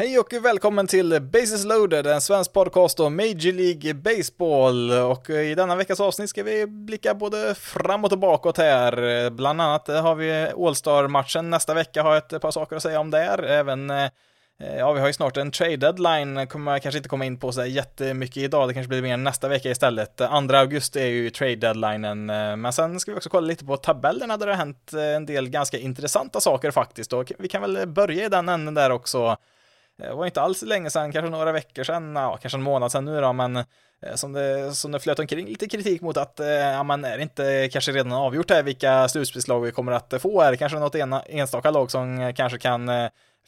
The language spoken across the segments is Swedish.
Hej och välkommen till Bases loaded, en svensk podcast om Major League Baseball. Och i denna veckas avsnitt ska vi blicka både framåt och bakåt här. Bland annat har vi All-Star-matchen nästa vecka, har ett par saker att säga om där. Även eh, Ja, vi har ju snart en trade deadline, kommer jag kanske inte komma in på så jättemycket idag, det kanske blir mer nästa vecka istället. 2 augusti är ju trade deadlinen, men sen ska vi också kolla lite på tabellerna där det har hänt en del ganska intressanta saker faktiskt, och vi kan väl börja i den änden där också. Det var inte alls länge sedan, kanske några veckor sedan, ja, kanske en månad sedan nu då, men eh, som det, som det flöt omkring lite kritik mot att, eh, ja men är det inte kanske redan avgjort här vilka slutspelslag vi kommer att eh, få här, kanske något ena, enstaka lag som kanske kan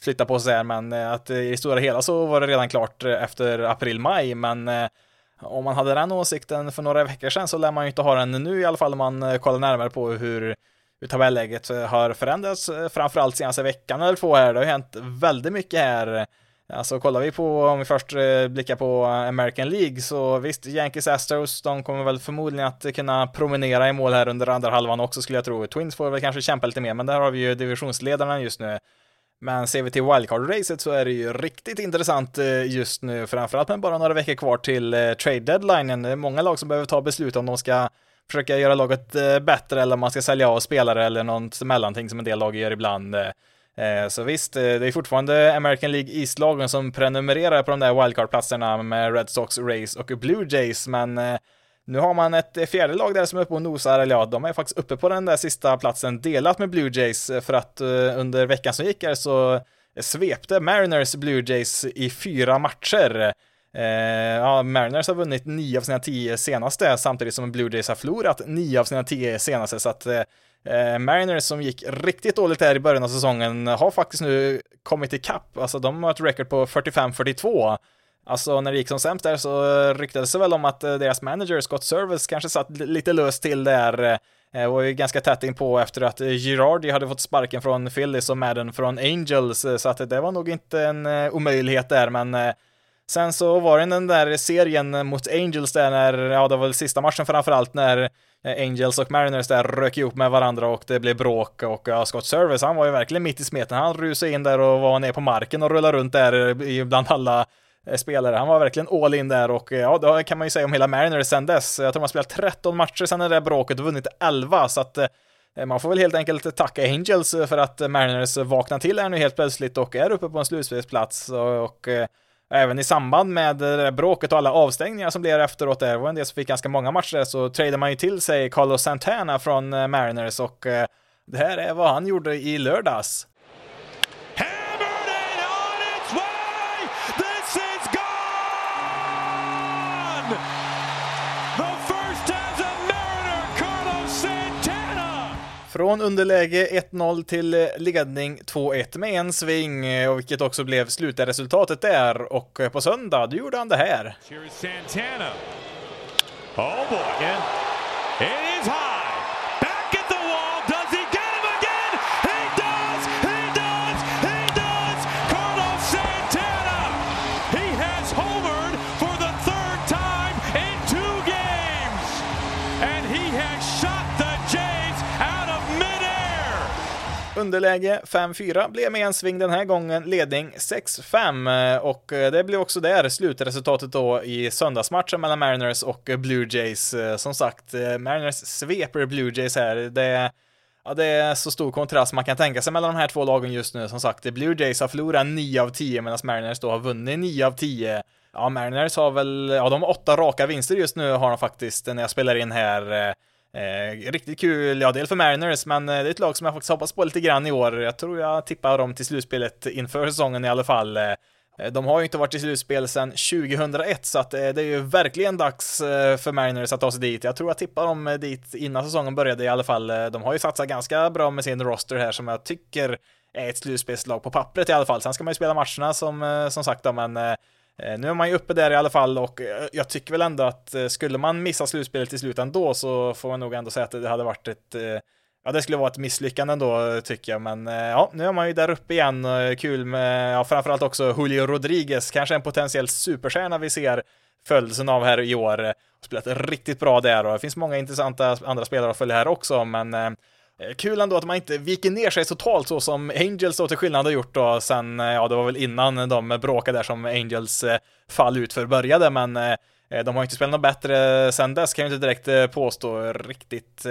flytta på sig här, men att i det stora hela så var det redan klart efter april-maj, men om man hade den åsikten för några veckor sedan så lär man ju inte ha den nu i alla fall om man kollar närmare på hur hur tabelläget har förändrats framförallt senaste veckan eller två här. Det har hänt väldigt mycket här Alltså kollar vi på, om vi först eh, blickar på eh, American League, så visst, Yankees Astros, de kommer väl förmodligen att kunna promenera i mål här under andra halvan också skulle jag tro. Twins får väl kanske kämpa lite mer, men där har vi ju divisionsledarna just nu. Men ser vi till wildcard-racet så är det ju riktigt intressant eh, just nu, framförallt med bara några veckor kvar till trade deadlinen. Det är många lag som behöver ta beslut om de ska försöka göra laget bättre eller om man ska sälja av spelare eller något mellanting som en del lag gör ibland. Eh, så visst, eh, det är fortfarande American League East-lagen som prenumererar på de där wildcard-platserna med Red Sox, Rays och Blue Jays, men eh, nu har man ett fjärde lag där som är uppe och nosar, eller ja, de är faktiskt uppe på den där sista platsen delat med Blue Jays för att under veckan som gick här så svepte Mariners Blue Jays i fyra matcher. Eh, ja, Mariners har vunnit 9 av sina 10 senaste samtidigt som Blue Jays har förlorat 9 av sina 10 senaste, så att Eh, Mariners som gick riktigt dåligt där i början av säsongen har faktiskt nu kommit ikapp. Alltså de har ett record på 45-42. Alltså när det gick som sämst där så ryktades det väl om att eh, deras manager Scott Service kanske satt lite löst till där. Eh, det var ju ganska tätt in på efter att Girardi hade fått sparken från Phillies och Madden från Angels, så att det var nog inte en omöjlighet där, men sen så var det den där serien mot Angels där när, ja det var väl sista matchen framförallt när eh, Angels och Mariners där rök ihop med varandra och det blev bråk och ja, Scott Service, han var ju verkligen mitt i smeten. Han rusade in där och var ner på marken och rullade runt där eh, bland alla eh, spelare. Han var verkligen all in där och ja, det kan man ju säga om hela Mariners sen dess. Jag tror man spelat 13 matcher sen det där bråket och vunnit 11, så att man får väl helt enkelt tacka Angels för att Mariners vaknar till här nu helt plötsligt och är uppe på en slutspelsplats och, och även i samband med det där bråket och alla avstängningar som blev efteråt där, var en del som fick ganska många matcher, så tradade man ju till sig Carlos Santana från eh, Mariners och eh, det här är vad han gjorde i lördags. Från underläge 1-0 till eh, ledning 2-1 med en sving, eh, och vilket också blev slutresultatet där. Och eh, på söndag, då gjorde han det här. Santana. Oh boy. And it is high. Underläge 5-4 blev med en sving den här gången, ledning 6-5 och eh, det blev också där slutresultatet då i söndagsmatchen mellan Mariners och Blue Jays. Eh, som sagt, eh, Mariners sveper Blue Jays här. Det Ja, det är så stor kontrast man kan tänka sig mellan de här två lagen just nu. Som sagt, Blue Jays har förlorat 9 av 10 medan Mariners då har vunnit 9 av 10. Ja, Mariners har väl, ja, de har åtta raka vinster just nu har de faktiskt när jag spelar in här. Eh, riktigt kul, ja dels för Mariners, men eh, det är ett lag som jag faktiskt hoppas på lite grann i år. Jag tror jag tippar dem till slutspelet inför säsongen i alla fall. Eh, de har ju inte varit i slutspel sedan 2001, så att eh, det är ju verkligen dags eh, för Mariners att ta sig dit. Jag tror jag tippar dem dit innan säsongen började i alla fall. De har ju satsat ganska bra med sin roster här som jag tycker är ett slutspelslag på pappret i alla fall. Sen ska man ju spela matcherna som, som sagt då, men Eh, Eh, nu är man ju uppe där i alla fall och eh, jag tycker väl ändå att eh, skulle man missa slutspelet till slut ändå så får man nog ändå säga att det hade varit ett Ja, det skulle vara ett misslyckande ändå tycker jag, men ja, nu är man ju där uppe igen. Kul med, ja, framförallt också Julio Rodriguez, kanske en potentiell superstjärna vi ser födelsen av här i år. Spelat riktigt bra där och det finns många intressanta andra spelare att följa här också, men Eh, kul ändå att man inte viker ner sig totalt så som Angels då till skillnad har gjort då sen, eh, ja det var väl innan de bråkade där som Angels eh, fall ut för började, men de har inte spelat något bättre sen dess kan jag inte direkt påstå riktigt.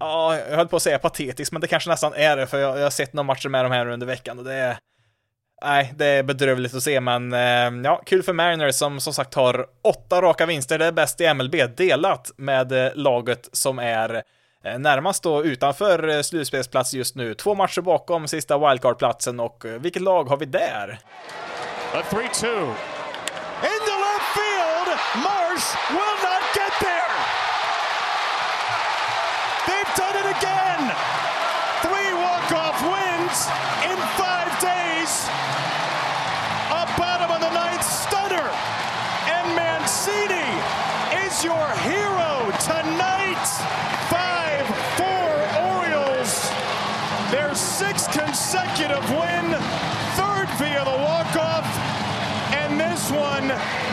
Ja, jag höll på att säga patetiskt, men det kanske nästan är det, för jag, jag har sett några matcher med dem här under veckan och det är Nej, det är bedrövligt att se, men ja, kul för Mariners som som sagt har åtta raka vinster. Det är bäst i MLB, delat med laget som är Eh, närmast då utanför eh, slutspelsplats just nu. Två matcher bakom sista wildcard-platsen och eh, vilket lag har vi där? A 3-2. In the left field, Marsh will not get there! They've done it again! Three walk-off wins in five days! A bottom of the ninth stunner! And Mancini is your hero tonight!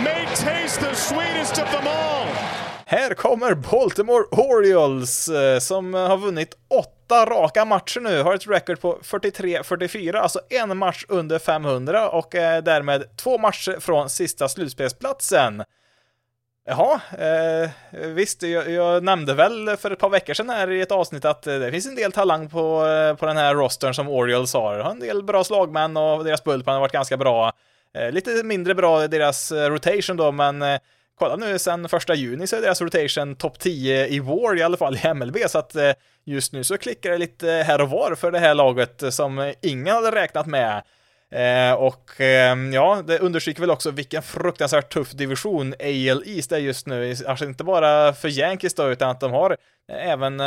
May taste the sweetest of them all. Här kommer Baltimore Orioles eh, som eh, har vunnit åtta raka matcher nu, har ett record på 43-44, alltså en match under 500 och är därmed två matcher från sista slutspelsplatsen. Jaha, eh, visst, jag, jag, nämnde väl för ett par veckor sedan här i ett avsnitt att det finns en del talang på, på den här rostern som Orioles har. har en del bra slagmän och deras bullpen har varit ganska bra. Eh, lite mindre bra deras eh, rotation då, men eh, kolla nu sen första juni så är deras rotation topp 10 i War i alla fall i MLB, så att just nu så klickar det lite här och var för det här laget som ingen hade räknat med. Och ehm, ja, det understryker väl också vilken fruktansvärt tuff division AL East är just nu, alltså inte bara för Yankees då, utan att de har även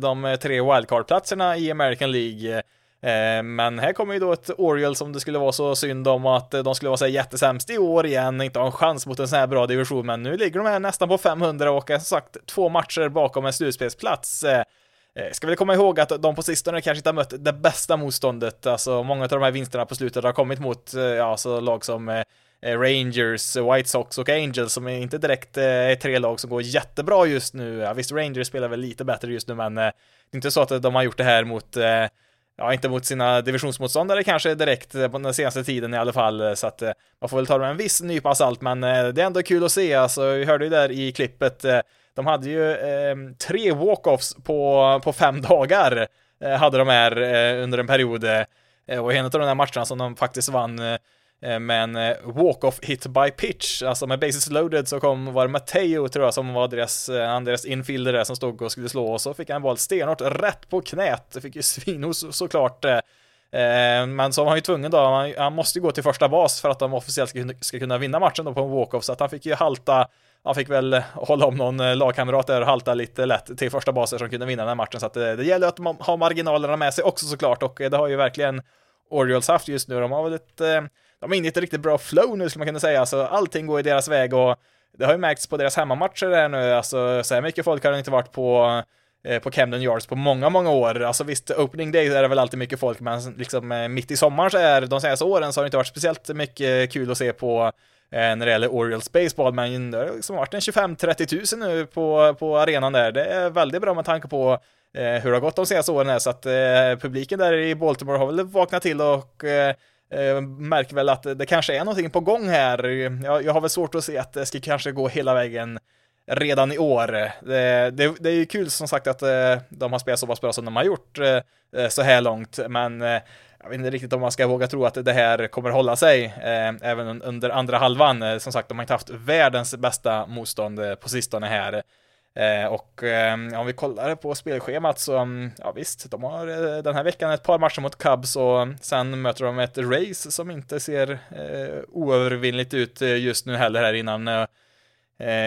de tre wildcard-platserna i American League. Eh, men här kommer ju då ett Orioles som det skulle vara så synd om att de skulle vara så jättesämst i år igen, inte ha en chans mot en sån här bra division, men nu ligger de här nästan på 500 och är som sagt två matcher bakom en slutspelsplats. Eh, eh, ska väl komma ihåg att de på sistone kanske inte har mött det bästa motståndet, alltså många av de här vinsterna på slutet har kommit mot, ja, alltså lag som Rangers, White Sox och Angels som inte direkt är tre lag som går jättebra just nu. Ja, visst, Rangers spelar väl lite bättre just nu, men det är inte så att de har gjort det här mot ja, inte mot sina divisionsmotståndare kanske direkt eh, på den senaste tiden i alla fall, eh, så att eh, man får väl ta det med en viss nypa salt, men det är ändå kul att se, alltså, vi hörde ju där i klippet, de hade ju eh, tre walk-offs på, på fem dagar, eh, hade de här eh, under en period, och en av de där matcherna som de faktiskt vann Eh, Eh, men eh, walk-off hit by pitch, alltså med bases loaded så kom, var det Matteo tror jag som var deras, eh, han deras infielder där som stod och skulle slå. Och så fick han boll stenhårt rätt på knät, det fick ju svinos såklart. Men så var han ju tvungen då, han måste ju gå till första bas för att de officiellt ska, ska kunna vinna matchen då på en walk-off, så att han fick ju halta han fick väl hålla om någon lagkamrat där och halta lite lätt till första basen som kunde vinna den här matchen. Så att det, det gäller att ha marginalerna med sig också såklart. Och det har ju verkligen Orioles haft just nu. De har väl ett eh, de är inne i ett riktigt bra flow nu skulle man kunna säga, alltså allting går i deras väg och det har ju märkts på deras hemmamatcher där nu, alltså så här mycket folk har det inte varit på eh, på Camden Yards på många, många år. Alltså visst, opening day är det väl alltid mycket folk, men liksom eh, mitt i sommaren så är de senaste åren så har det inte varit speciellt mycket kul att se på när det gäller Orioles baseball, men det har liksom varit en 25-30 tusen nu på, på arenan där. Det är väldigt bra med tanke på Eh, hur det har gått de senaste åren är, så att eh, publiken där i Baltimore har väl vaknat till och eh, eh, märker väl att det kanske är någonting på gång här. Jag, jag har väl svårt att se att det ska kanske gå hela vägen redan i år. Det, det, det, är ju kul som sagt att eh, de har spelat så pass bra som de har gjort så här långt, men jag vet inte riktigt om man ska våga tro att det här kommer hålla sig även under andra halvan. Som sagt, de har inte haft världens bästa motstånd på sistone här. Eh, och eh, om vi kollar på spelschemat så, mm, ja visst, de har eh, den här veckan ett par matcher mot Cubs och sen möter de ett race som inte ser eh, oövervinnligt ut just nu heller här innan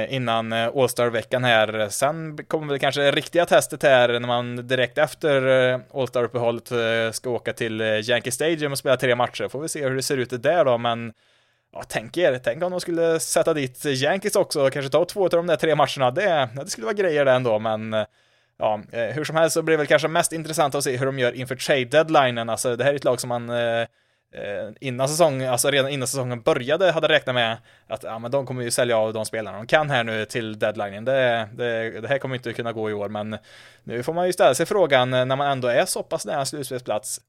innan All-Star-veckan här. Sen kommer väl kanske det riktiga testet här när man direkt efter All-Star-uppehållet ska åka till Yankee Stadium och spela tre matcher. Får vi se hur det ser ut där då, men Ja, tänk er, tänk om de skulle sätta dit Yankees också och kanske ta två av de där tre matcherna. Det, det skulle vara grejer det ändå, men ja, eh, hur som helst så blir det väl kanske mest intressant att se hur de gör inför trade deadlinen. Alltså, det här är ett lag som man eh, eh innan säsongen, alltså redan innan säsongen började hade räknat med att ja, men de kommer ju sälja av de spelarna de kan här nu till deadlinen. Det, det, det här kommer inte kunna gå i år, men nu får man ju ställa sig frågan eh, när man ändå är så pass nära slutspelsplats.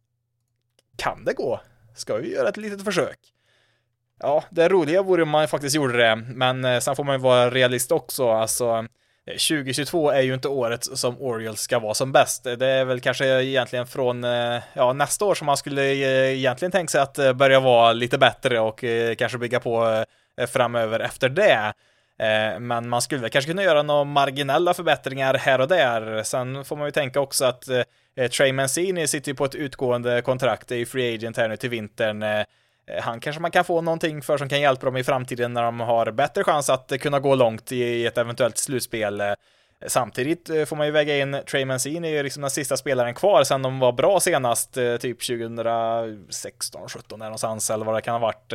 Kan det gå? Ska vi göra ett litet försök? Ja, det roliga vore om man faktiskt gjorde det, men eh, sen får man ju vara realist också. Alltså, eh, 2022 är ju inte året som Orioles ska vara som bäst. Det är väl kanske egentligen från eh, ja, nästa år som man skulle egentligen tänka sig att börja vara lite bättre och kanske bygga på framöver efter det. Men man skulle väl kanske kunna göra några marginella förbättringar här och där. Sen får man ju tänka också att Trey Mancini sitter ju på ett utgående kontrakt, är ju free agent här nu till vintern. Eh, han kanske man kan få någonting för som kan hjälpa dem i framtiden när de har bättre chans att eh, kunna gå långt i ett eventuellt slutspel. Eh. Samtidigt får man ju väga in Trey Mancini, är ju liksom den sista spelaren kvar sen de var bra senast, typ 2016, 17 någonstans eller vad det kan ha varit.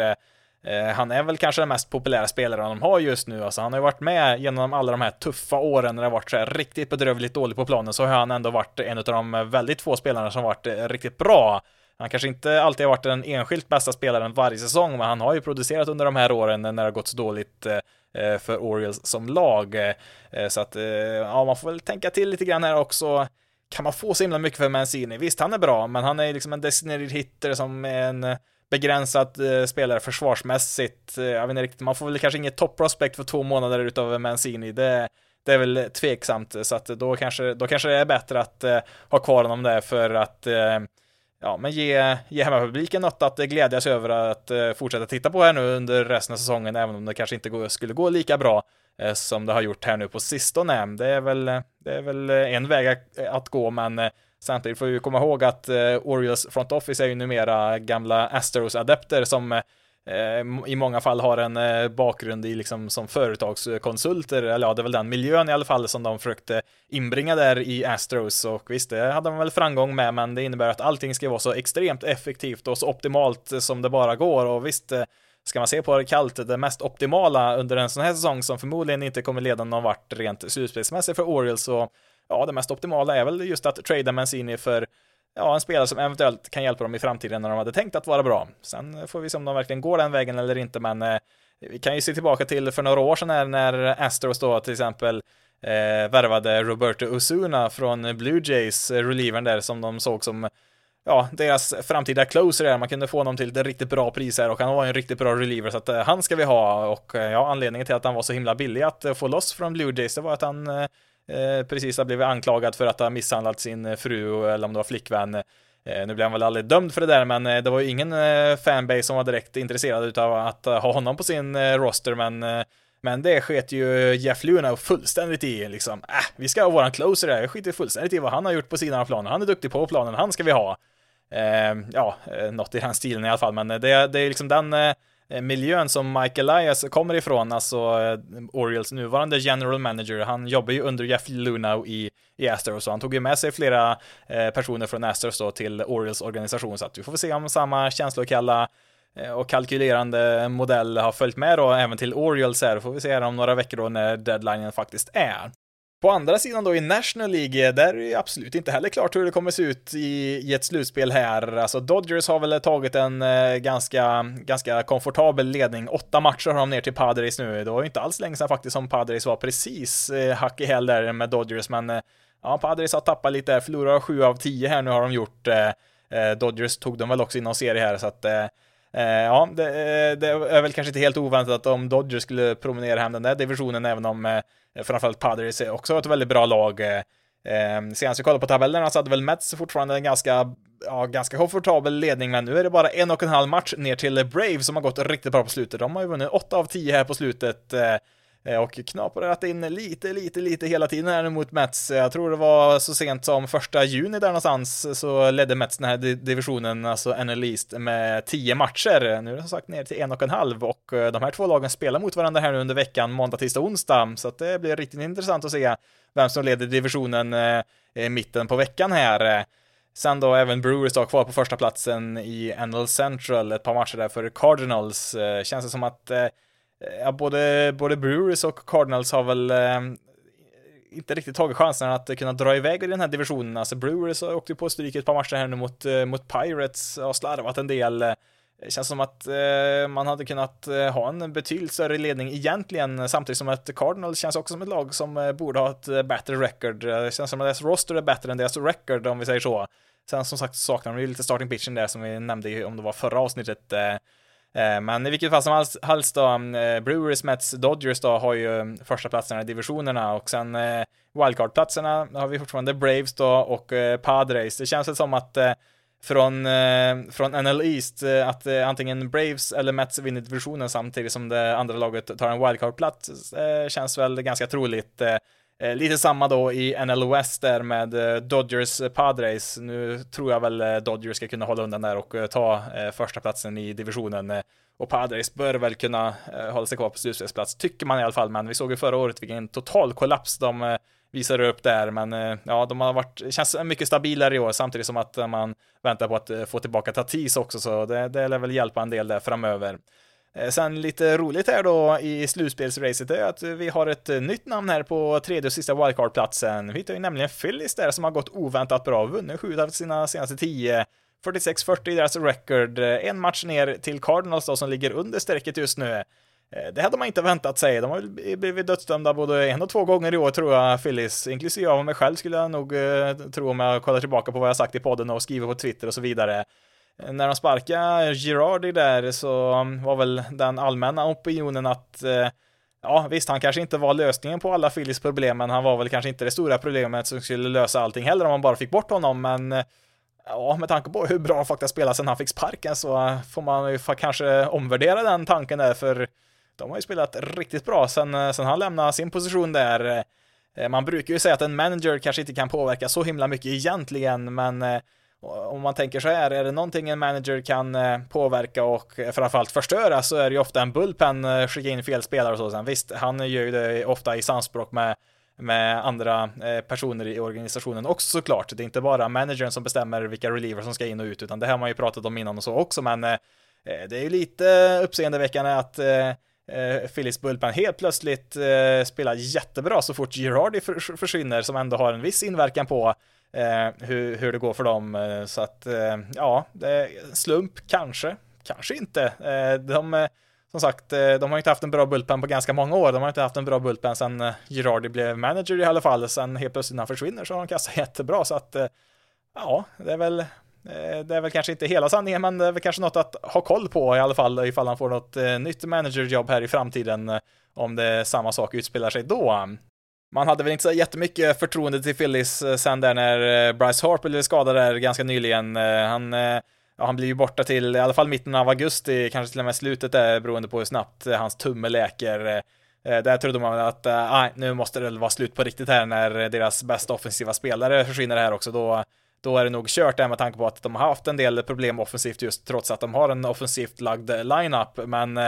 Han är väl kanske den mest populära spelaren de har just nu, alltså han har ju varit med genom alla de här tuffa åren när det har varit så här riktigt bedrövligt dåligt på planen, så har han ändå varit en av de väldigt få spelarna som varit riktigt bra. Han kanske inte alltid har varit den enskilt bästa spelaren varje säsong, men han har ju producerat under de här åren när det har gått så dåligt eh, eh, för Orioles som lag. Eh, så att, ja, man får väl tänka till lite grann här också. Kan man få så himla mycket för Mancini? Visst, han är bra, men han är liksom en designated hitter som är en begränsad spelare försvarsmässigt. Jag vet inte riktigt, man får väl kanske inget top prospect för två månader utav Mancini. Det, det är väl tveksamt, så att då kanske, då kanske det är bättre att ha kvar honom där för att ja, men ge, ge hemmapubliken något att glädjas över att eh, fortsätta titta på här nu under resten av säsongen, även om det kanske inte går, skulle gå lika bra eh, som det har gjort här nu på sistone. Det är väl, det är väl eh, en väg att, eh, att gå, men eh, samtidigt får vi komma ihåg att eh, Orioles front office är ju numera gamla Astros-adepter som Eh, Eh, i många fall har en eh, bakgrund i liksom som företagskonsulter, eller ja, det är väl den miljön i alla fall som de försökte inbringa där i Astros. Och visst, det hade man väl framgång med, men det innebär att allting ska vara så extremt effektivt och så optimalt eh, som det bara går. Och visst, ska man se på det kallt, det mest optimala under en sån här säsong som förmodligen inte kommer leda någon vart rent slutspelsmässigt för Orioles så ja, det mest optimala är väl just att trada Mancini för ja, en spelare som eventuellt kan hjälpa dem i framtiden när de hade tänkt att vara bra. Sen eh, får vi se om de verkligen går den vägen eller inte, men eh, vi kan ju se tillbaka till för några år sedan här, när Astros då till exempel eh, värvade Roberto Osuna från Blue Jays, eh, relievern där som de såg som ja, deras framtida closer där, man kunde få honom till ett riktigt bra pris här och han var en riktigt bra reliever så att eh, han ska vi ha och eh, ja, anledningen till att han var så himla billig att eh, få loss från Blue Jays det var att han Eh, precis har blivit anklagad för att ha misshandlat sin eh, fru eller om det var flickvän. Eh, nu blev han väl aldrig dömd för det där, men eh, det var ju ingen fanbase som var direkt intresserad av att ha honom på sin roster, men men det sket ju Jeff Luna fullständigt i liksom. Äh, vi ska ha våran closer där. Jag skiter fullständigt i vad han har gjort på sidan av planen. Han är duktig på planen. Han ska vi ha. Eh, ja, något i den stilen i alla fall. Men det, det är liksom den Eh, Eh, miljön som Michael Elias kommer ifrån, alltså eh, Orioles nuvarande general manager, han jobbar ju under Jeff Luna i, i Astros och han tog ju med sig flera eh, personer från Astros då till Orioles organisation så att vi får se om samma känslokalla och kalkylerande modell har följt med då även till Orioles här, får vi se här om några veckor då när deadlinen faktiskt är. På andra sidan då i National League, där är det absolut inte heller klart hur det kommer se ut i, i ett slutspel här. Alltså Dodgers har väl tagit en eh, ganska, ganska komfortabel ledning. Åtta matcher har de ner till Padres nu. Det var ju inte alls länge sedan faktiskt som Padres var precis eh, hack i häl där med Dodgers, men eh, ja, Padres har tappat lite, förlorar sju av tio här nu har de gjort. Eh, eh Dodgers tog de väl också i någon serie här, så att eh, eh ja, det, eh, det, är väl kanske inte helt oväntat att om Dodgers skulle promenera hem den där divisionen, även om eh, Eh, framförallt Padres också ett väldigt bra lag. Eh, ehm, senast vi kollade på tabellerna så hade väl Mets fortfarande en ganska, ja, ganska komfortabel ledning, men nu är det bara en och en halv match ner till Brave som har gått riktigt bra på slutet. De har ju vunnit 8 av 10 här på slutet. Eh, Eh, och knaprat in lite, lite, lite hela tiden här nu mot Mets. Jag tror det var så sent som första juni där någonstans så ledde Mets den här divisionen, alltså NL East, med tio matcher. Nu är det som sagt ner till en och en halv och eh, de här två lagen spelar mot varandra här nu under veckan, måndag, tisdag, onsdag. Så att det blir riktigt intressant att se vem som leder divisionen eh, i mitten på veckan här. Sen då även Brewers då kvar på första platsen i NL Central, ett par matcher där för Cardinals. Känns det som att ja, både, både Brewers och Cardinals har väl eh, inte riktigt tagit chansen att kunna dra iväg i den här divisionen. Alltså Brewers åkte på stryk ett par matcher här nu mot, eh, mot Pirates och slarvat en del. det känns som att eh, man hade kunnat eh, ha en betydligt större ledning egentligen, samtidigt som att Cardinals känns också som ett lag som eh, borde ha ett eh, bättre record. Eh, det känns som att deras roster är bättre än deras record, om vi säger så. Sen som sagt saknar de ju lite starting pitchen där, som vi nämnde om det var förra avsnittet. Eh, Eh, men i vilket fall som helst då, mm, eh, Brewers, Mets, Dodgers då har ju mm, första platserna i divisionerna och sen eh, wildcard-platserna har vi fortfarande Braves då och Padres. Det känns väl som att från, från NL East att antingen Braves eller Mets vinner divisionen samtidigt som det andra laget tar en wildcard-plats känns väl ganska troligt. Eh, lite samma då i NL West där med eh, Dodgers eh, Padres. Nu tror jag väl eh, Dodgers ska kunna hålla undan där och ta första platsen i divisionen. Och Padres bör väl kunna hålla sig kvar på slutspelsplats, tycker man i alla fall. Men vi såg ju förra året vilken total kollaps de visade upp där, men eh, ja, de har varit, känns mycket stabilare i år, samtidigt som att man väntar på att eh, få tillbaka Tatis också, så det, det lär väl hjälpa en del där framöver. Eh, sen lite roligt här då i slutspelsracet är att vi har ett eh, nytt namn här på tredje och sista wildcard-platsen. Vi hittar ju nämligen Phillies där som har gått oväntat bra, vunnit sju av sina senaste tio. 46-40 i deras record, eh, en match ner till Cardinals då som ligger under strecket just nu. Det hade man inte väntat sig. De har blivit dödsdömda både en och två gånger i år tror jag, Phillies. Inklusive jag och mig själv skulle jag nog tro om jag kollar tillbaka på vad jag sagt i podden och skriver på Twitter och så vidare. Eh, när de sparkade Girardi där så um, var väl den allmänna opinionen att eh, Ja, visst, han kanske inte var lösningen på alla Phillies problem, men han var väl kanske inte det stora problemet som skulle lösa allting heller om man bara fick bort honom, men eh, Ja, med tanke på hur bra han faktiskt spelat sen han fick sparken så får man ju kanske omvärdera den tanken där, för de har ju spelat riktigt bra sen, sen han lämnade sin position där. Man brukar ju säga att en manager kanske inte kan påverka så himla mycket egentligen, men om man tänker så här, är det någonting en manager kan eh, påverka och framförallt förstöra så är det ju ofta en bullpen, eh, skicka in fel spelare och så. Sen visst, han gör ju det ofta i samspråk med, med andra personer i organisationen också såklart. Det är inte bara managern som bestämmer vilka relievers som ska in och ut, utan det har man ju pratat om innan och så också, men det är ju lite uppseendeväckande att Phillies Bullpen helt plötsligt spelar jättebra så fort Girardi försvinner som ändå har en viss inverkan på eh, hur, hur det går för dem. Eh, så att eh, ja, det är slump kanske, kanske inte. Eh, de eh, som sagt, eh, de har inte haft en bra bullpen på ganska många år. De har inte haft en bra bullpen sedan Girardi blev manager i alla fall. Sen helt plötsligt när han försvinner så har de kastat jättebra. Så att ja, det är väl det är väl kanske inte hela sanningen, men det är väl kanske något att ha koll på i alla fall ifall han får något nytt managerjobb här i framtiden, om det samma sak utspelar sig då. Man hade väl inte så jättemycket förtroende till Phillies eh, sen där när eh, Bryce Harper blev skadad där ganska nyligen. Eh, han, ja, han blir ju borta till i alla fall mitten av augusti, kanske till och med slutet där, beroende på hur snabbt hans tumme läker. Där trodde man att nej, nu måste det vara slut på riktigt här när deras bästa offensiva spelare försvinner här också. Då då är det nog kört där med tanke på att de har haft en del problem offensivt just trots att de har en offensivt lagd lineup. Men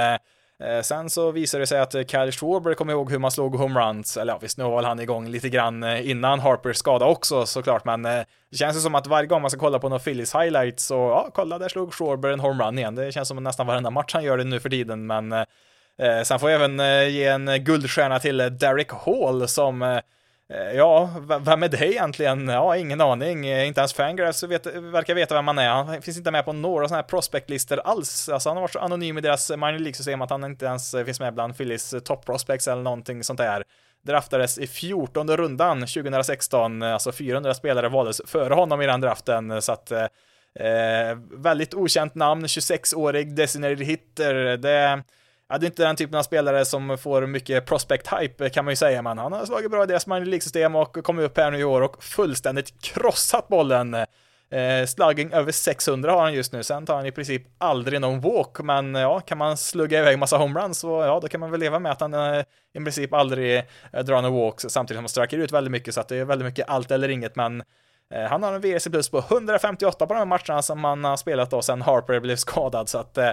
Eh, sen så visade det sig att eh, Kyle Schwarber kom ihåg hur man slog homeruns, eller ja, visst nu var han igång lite grann eh, innan Harpers skada också såklart, men det känns ju som att varje gång man ska kolla på någon Phillies highlights så, ja, kolla där slog Schwarber en homerun igen. Det känns som nästan varenda match han gör det nu för tiden, men eh, sen får jag även ge en guldstjärna till Derek Hall som Eh, Eh, ja, vem är det egentligen? Ja, ingen aning. Eh, inte ens Fangraphs vet, verkar veta vem han är. Han finns inte med på några sådana här prospectlistor alls. Alltså han har varit så anonym i deras minor League-system att han inte ens eh, finns med bland Phillies top prospects eller någonting sånt där. Draftades i 14 rundan 2016, alltså 400 spelare valdes före honom i den draften, så att eh, väldigt okänt namn, 26-årig designated hitter. Det Ja, det är inte den typen av spelare som får mycket prospect-hype kan man ju säga, men han har slagit bra i deras minor League-system och kommit upp här nu i år och fullständigt krossat bollen. Eh, slugging över 600 har han just nu, sen tar han i princip aldrig någon walk, men ja, kan man slugga iväg massa homeruns så ja, då kan man väl leva med att han eh, i princip aldrig eh, drar någon walks samtidigt som han sträcker ut väldigt mycket, så att det är väldigt mycket allt eller inget, men eh, han har en VRC plus på 158 på de här matcherna som han har spelat då sen Harper blev skadad, så att Eh,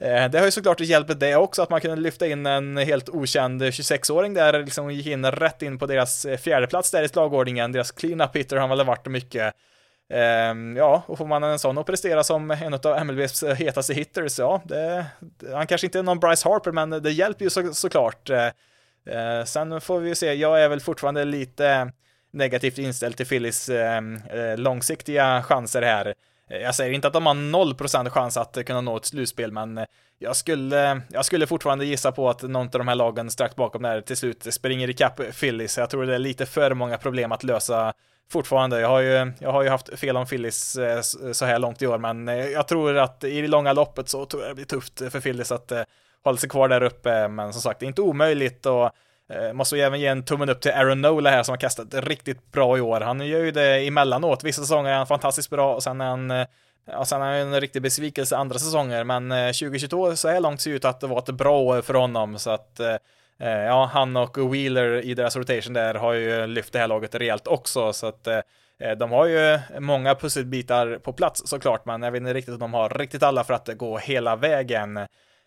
Eh, det har ju såklart hjälpt det också, att man kunde lyfta in en helt okänd 26-åring där, liksom gick in rätt in på deras eh, fjärdeplats där i slagordningen, deras clean-up hitter har väl varit mycket. Ehm, ja, och får man en sån att prestera som en av MLBs eh, hetaste hitters, ja, det, han kanske inte är någon Bryce Harper, men det hjälper ju så, såklart. Sen får vi ju se, jag är väl fortfarande lite negativt inställd till Phillies ehm, långsiktiga chanser här. Eh, jag säger inte att de har 0% chans att kunna nå ett slutspel, men eh, jag skulle, jag skulle fortfarande gissa på att någon av de här lagen strax bakom där till slut springer ikapp Phillies. Jag tror det är lite för många problem att lösa fortfarande. Jag har ju, jag har ju haft fel om Phillies eh, så här långt i år, men jag tror att i det långa loppet så tror jag det blir tufft för Phillies att hålla sig kvar där uppe. Men som sagt, det är inte omöjligt och Eh, måste ju även ge en tummen upp till Aaron Nola här som har kastat riktigt bra i år. Han gör ju det emellanåt. Vissa säsonger är han fantastiskt bra och sen är han eh, Ja, sen är han en riktig besvikelse andra säsonger, men eh, 2022 så här långt ser ut att det var ett bra år för honom, så att Eh, ja, han och Wheeler i deras rotation där har ju lyft det här laget rejält också, så att eh, de har ju många pusselbitar på plats såklart, men jag vet inte riktigt om de har riktigt alla för att gå hela vägen.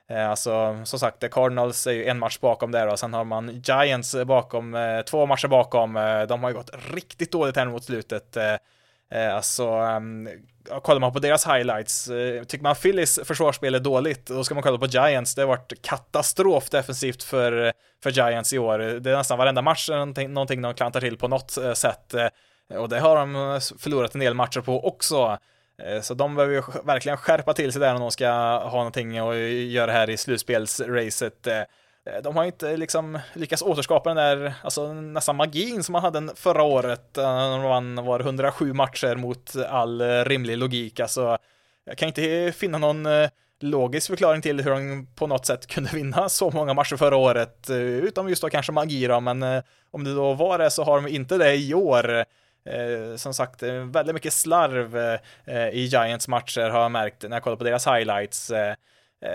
Eh, alltså, som sagt, Cardinals är ju en match bakom där och sen har man Giants bakom, eh, två matcher bakom. Eh, de har ju gått riktigt dåligt här mot slutet. Alltså, ehm, kollar man på deras highlights, tycker man Phillies försvarsspel är dåligt, då ska man kolla på Giants. Det har varit katastrof defensivt för, för Giants i år. Det är nästan varenda match någonting, någonting de klantar till på något sätt. Och det har de förlorat en del matcher på också. Eh, så de behöver ju verkligen skärpa till sig där om de ska ha någonting att göra här i slutspelsracet. Eh, eh, de har inte liksom lyckats återskapa den där, alltså nästan magin som man hade förra året, när de vann, var 107 matcher mot all rimlig logik, alltså jag kan inte finna någon logisk förklaring till hur de på något sätt kunde vinna så många matcher förra året, utom just då kanske magi då, men om det då var det så har de inte det i år. Eh, som sagt, eh, väldigt mycket slarv eh, i Giants matcher har jag märkt när jag kollar på deras highlights. Eh,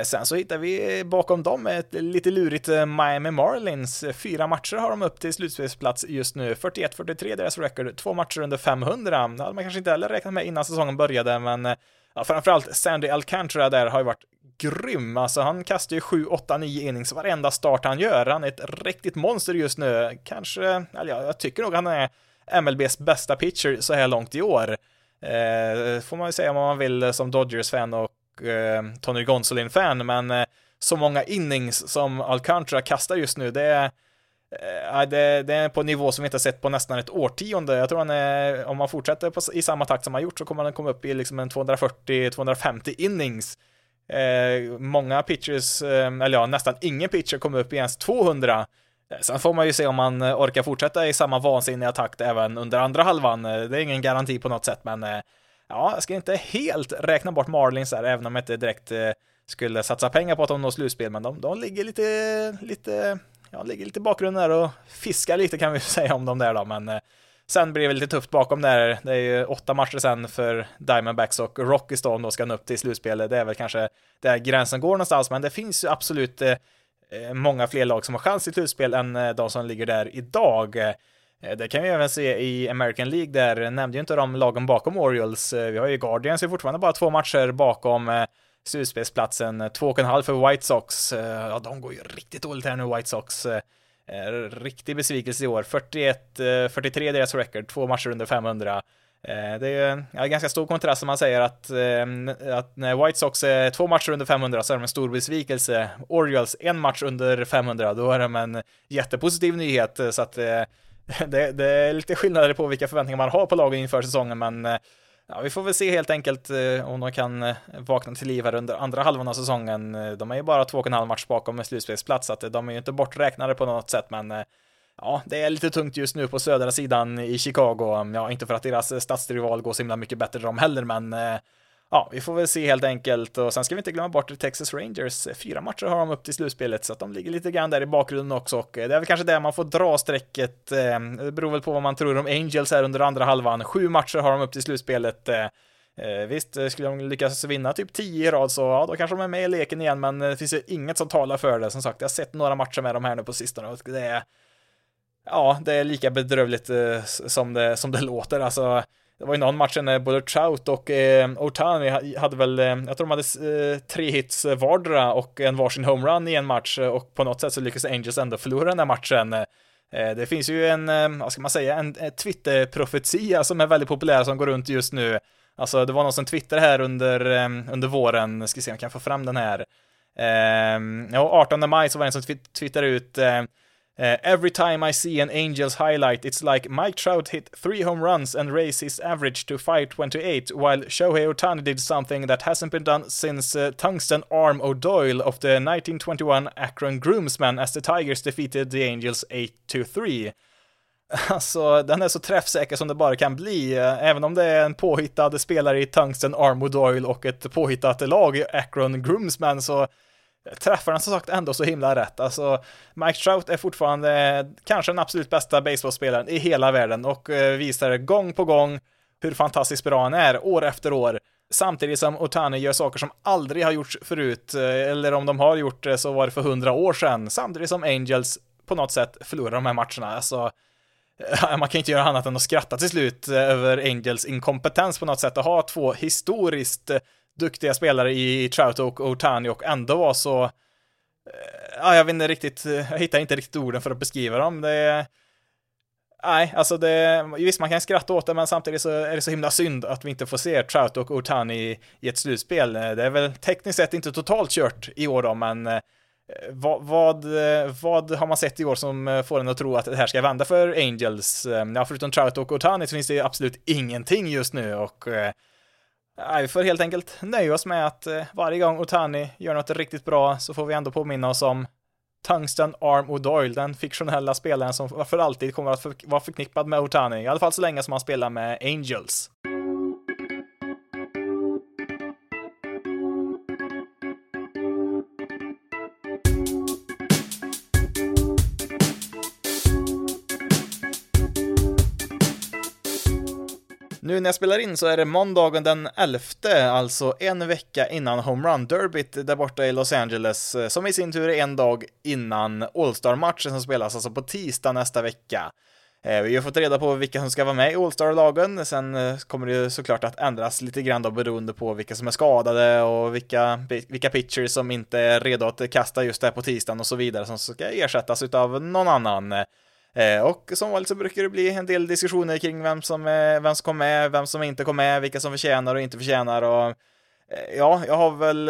sen så hittar vi bakom dem ett lite lurigt Miami Marlins. Fyra matcher har de upp till slutspelsplats just nu. 41-43 deras record, två matcher under 500. Det hade man kanske inte heller räknat med innan säsongen började, men ja, framförallt Sandy Alcantara där har ju varit grym. Alltså han kastar ju 7, 8, 9 innings varenda start han gör. Han är ett riktigt monster just nu. Kanske, eller ja, jag tycker nog han är MLBs bästa pitcher så här långt i år. Eh, får man ju säga om man vill som Dodgers-fan och eh, Tony Gonsolin-fan, men eh, så många innings som Alcantara kastar just nu, det eh, är det, det, är på en nivå som vi inte sett på nästan ett årtionde. Jag tror han är, om man fortsätter på, i samma takt som han gjort så kommer han komma upp i liksom en 240-250 innings. Eh, många pitchers, eh, eller ja, nästan ingen pitcher kommer upp i ens 200. Eh, sen får man ju se om man eh, orkar fortsätta i samma vansinniga takt även under andra halvan. Eh, det är ingen garanti på något sätt, men ja, jag ska inte helt räkna bort Marlins där, även om jag inte direkt skulle satsa pengar på att de når slutspel, men de, de ligger lite, lite, ja, ligger lite i bakgrunden där och fiskar lite kan vi säga om dem där då, men sen blir det lite tufft bakom där. Det är ju åtta matcher sen för Diamondbacks och Rockies då, om de ska nå upp till slutspel. Det är väl kanske där gränsen går någonstans, men det finns ju absolut Eh, många fler lag som har chans till slutspel än eh, de som ligger där idag. Eh, det kan vi även se i American League, där nämnde ju inte de lagen bakom Orioles. Vi har ju Guardians är fortfarande bara två matcher bakom slutspelsplatsen, två och en halv för White Sox. Ja, de går ju riktigt dåligt här nu, White Sox. Riktig besvikelse i år. 41-43 deras record, två matcher under 500. Eh, det är ja, ganska stor kontrast som man säger att, eh, att när White Sox är två matcher under 500 så är de en stor besvikelse. Orioles en match under 500, då är de en jättepositiv nyhet. Så att eh, det, det, är lite skillnader på vilka förväntningar man har på lagen inför säsongen, men ja, vi får väl se helt enkelt om de kan vakna till liv här under andra halvan av säsongen. De är ju bara två och en halv match bakom med slutspelsplats, så att de är ju inte borträknade på något sätt, men ja, det är lite tungt just nu på södra sidan i Chicago. Um, ja, inte för att deras eh, stadsrival går så himla mycket bättre de heller, men eh, ja, vi får väl se helt enkelt. Och sen ska vi inte glömma bort Texas Rangers. Eh, fyra matcher har de upp till slutspelet, så att de ligger lite grann där i bakgrunden också. Och det är väl kanske där man får dra strecket. Det beror väl på vad man tror om Angels här under andra halvan. Sju matcher har de upp till slutspelet. Visst, skulle de lyckas vinna typ 10 i rad så ja, då kanske de är med i leken igen, men det finns ju inget som talar för det. Som sagt, jag har sett några matcher med dem här nu på sistone och det är Ja, det är lika bedrövligt eh, som det, som det låter. Alltså, det var ju någon match när både Trout och eh, Otani hade väl, eh, jag tror de hade eh, tre hits vardera och en varsin homerun i en match eh, och på något sätt så lyckades Angels ändå förlora den här matchen. Eh, det finns ju en, eh, vad ska man säga, en, Twitter-profetia som är väldigt populär som går runt just nu. Alltså det var någon som twittrade här under, under våren, ska se om jag kan få fram den här. Ja, 18 maj så var det en som twittrade ut Uh, every time I see an Angels highlight, it's like Mike Trout hit three home runs and raised his average to 528, while Shohei Otani did something that hasn't been done since uh, Tungsten Arm O'Doyle of the 1921 Akron Groomsman as the Tigers defeated the Angels 8-3. Alltså, den är så träffsäker som det bara kan bli, eh, även om det är en påhittad spelare i Tungsten Arm O'Doyle och ett påhittat lag i Akron Groomsman, så träffar den som sagt ändå så himla rätt. Alltså, Mike Trout är fortfarande kanske den absolut bästa baseballspelaren i hela världen och eh, visar gång på gång hur fantastiskt bra han är, år efter år. Samtidigt som Otani gör saker som aldrig har gjorts förut, eh, eller om de har gjort det så var det för hundra år sedan, samtidigt som Angels på något sätt förlorar de här matcherna. Alltså, eh, man kan inte göra annat än att skratta till slut över Angels inkompetens på något sätt att ha två historiskt duktiga spelare i Trout och Otani och ändå var så eh, ja, jag vet inte riktigt, eh, jag hittar inte riktigt orden för att beskriva dem. Det Nej, alltså det, visst man kan skratta åt det, men samtidigt så är det så himla synd att vi inte får se Trout och Otani i ett slutspel. Eh, det är väl tekniskt sett inte totalt kört i år då, men vad, vad, vad, har man sett i år som får en att tro att det här ska vända för Angels? Ja, förutom Trout och Otani så finns det absolut ingenting just nu och Nej, vi får helt enkelt nöja oss med att eh, varje gång Otani gör något riktigt bra så får vi ändå påminna oss om Tungsten Arm O'Doyle, den fiktionella spelaren som för alltid kommer att vara förknippad med Otani, i alla fall så länge som han spelar med Angels. Nu när jag spelar in så är det måndagen den 11, alltså en vecka innan Home Run Derbyt där borta i Los Angeles, eh, som i sin tur är en dag innan All-Star-matchen som spelas alltså på tisdag nästa vecka. Eh, vi har fått reda på vilka som ska vara med i All-Star-lagen, sen eh, kommer det såklart att ändras lite grann då beroende på vilka som är skadade och vilka, vilka pitchers som inte är redo att kasta just där på tisdagen och så vidare som ska ersättas utav någon annan. Eh, och som vanligt så brukar det bli en del diskussioner kring vem som, eh, vem som kom med, vem som inte kom med, vilka som förtjänar och inte förtjänar och eh, Ja, jag har väl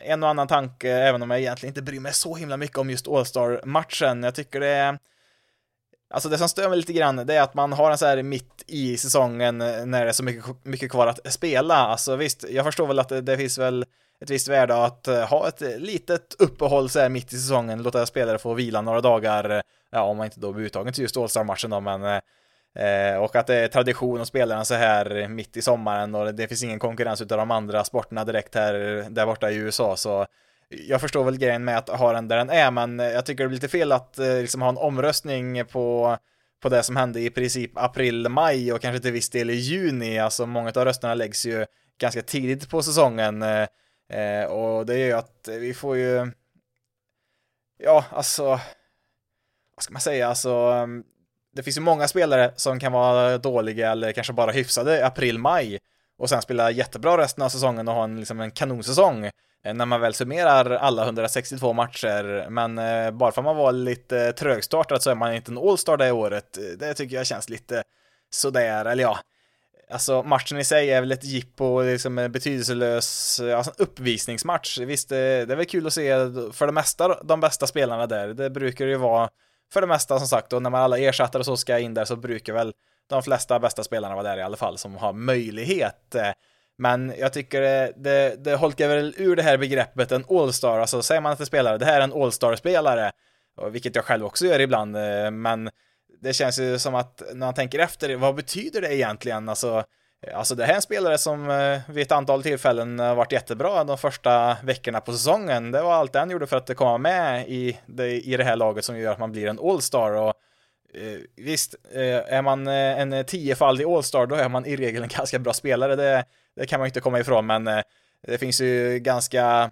en och annan tanke, även om jag egentligen inte bryr mig så himla mycket om just All-Star-matchen. Jag tycker det är Alltså det som stör mig lite grann, det är att man har en så här mitt i säsongen när det är så mycket, mycket kvar att spela. Alltså visst, jag förstår väl att det, det finns väl ett visst värde att ha ett litet uppehåll så här mitt i säsongen, låta spelare få vila några dagar, ja om man inte då blir uttagen till just All-Star-matchen då, men eh, och att det är tradition att spela den så här mitt i sommaren och det finns ingen konkurrens utav de andra sporterna direkt här där borta i USA så jag förstår väl grejen med att ha den där den är, men jag tycker det blir lite fel att eh, liksom ha en omröstning på på det som hände i princip april, maj och kanske till viss del i juni. Alltså många av rösterna läggs ju ganska tidigt på säsongen Eh, och det gör ju att vi får ju, ja alltså, vad ska man säga, alltså, mm, det finns ju många spelare som kan vara dåliga eller kanske bara hyfsade i april, maj och sen spela jättebra resten av säsongen och ha en, liksom en kanonsäsong eh, när man väl summerar alla 162 matcher, men eh, bara för att man var lite eh, trögstartad så är man inte en All-star det året. Eh, det tycker jag känns lite sådär, eller ja, Alltså matchen i sig är väl ett jippo, liksom en betydelselös alltså, uppvisningsmatch. Visst, det, det är väl kul att se för det mesta de bästa spelarna där. Det brukar ju vara för det mesta som sagt och när man alla ersätter och så ska in där så brukar väl de flesta bästa spelarna vara där i alla fall som har möjlighet. Men jag tycker det, det, det holkar väl ur det här begreppet en all-star, alltså säger man att det spelare, det här är en all-star-spelare, vilket jag själv också gör ibland, eh, men det känns ju som att när man tänker efter, vad betyder det egentligen? Alltså, alltså det här är en spelare som eh, vid ett antal tillfällen har varit jättebra de första veckorna på säsongen. Det var allt den han gjorde för att komma med i det, i det här laget som gör att man blir en All-Star. Och eh, visst, eh, är man eh, en tiofaldig All-Star då är man i regel en ganska bra spelare. Det, det kan man ju inte komma ifrån, men eh, det finns ju ganska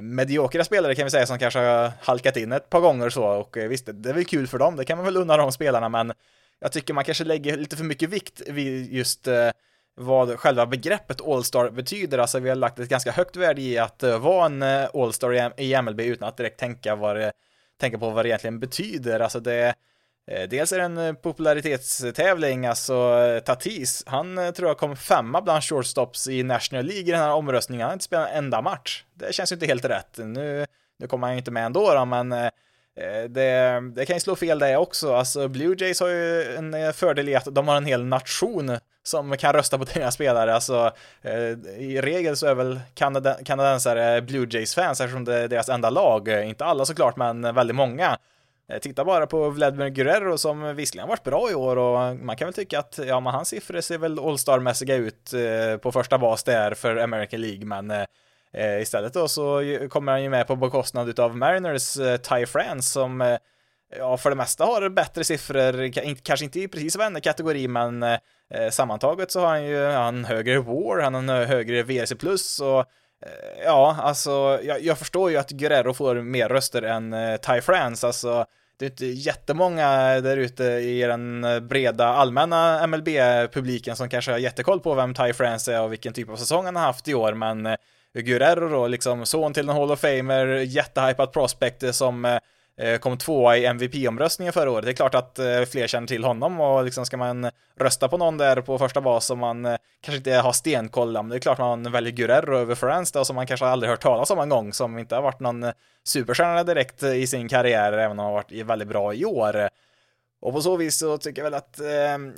mediokra spelare kan vi säga som kanske har halkat in ett par gånger så och eh, visst, det är väl kul för dem, det kan man väl unna de spelarna, men jag tycker man kanske lägger lite för mycket vikt vid just eh, vad själva begreppet All-Star betyder. Alltså vi har lagt ett ganska högt värde i att eh, vara en eh, All-Star i MLB utan att direkt tänka, vad det, tänka på vad det egentligen betyder. Alltså det, eh, dels är det en popularitetstävling, alltså Tatis, han tror jag kom femma bland shortstops i National League i den här omröstningen, han har inte spelat en enda match. Det känns ju inte helt rätt. Nu, nu kommer han ju inte med ändå då, men Eh, det, det kan ju slå fel det också. Alltså Blue Jays har ju en eh, fördel i att de har en hel nation som kan rösta på deras spelare. Alltså, eh, i regel så är väl kanad kanadensare Blue Jays-fans eftersom det är deras enda lag. Inte alla såklart, men väldigt många. Titta bara på Vladimir Guerrero som visserligen varit bra i år och man kan väl tycka att ja, men hans siffror ser väl All-Star-mässiga ut på första bas där för American League, men Eh, istället då så kommer han ju med på bekostnad av Mariners eh, Ty France som eh, ja, för det mesta har bättre siffror, kanske inte i precis varenda kategori, men eh, eh sammantaget så har han ju han högre WAR, han har en högre VRC plus och eh, Ja, alltså jag, jag, förstår ju att Guerrero får mer röster än eh, Ty France, alltså det är inte jättemånga där ute i den breda allmänna MLB-publiken som kanske har jättekoll på vem Ty France är och vilken typ av säsong han har haft i år, men Guerrero då, liksom son till en Hall of Famer, jättehypat prospect som eh, eh, kom tvåa i MVP-omröstningen förra året. Det är klart att eh, fler känner till honom och liksom ska man rösta på någon där på första bas som man kanske inte har stenkoll om. Det är klart man väljer Guerrero över France då, som man kanske aldrig hört talas om en gång, som inte har varit någon superstjärna direkt i sin karriär, även om han har varit väldigt bra i år. Och på så vis så tycker jag väl att,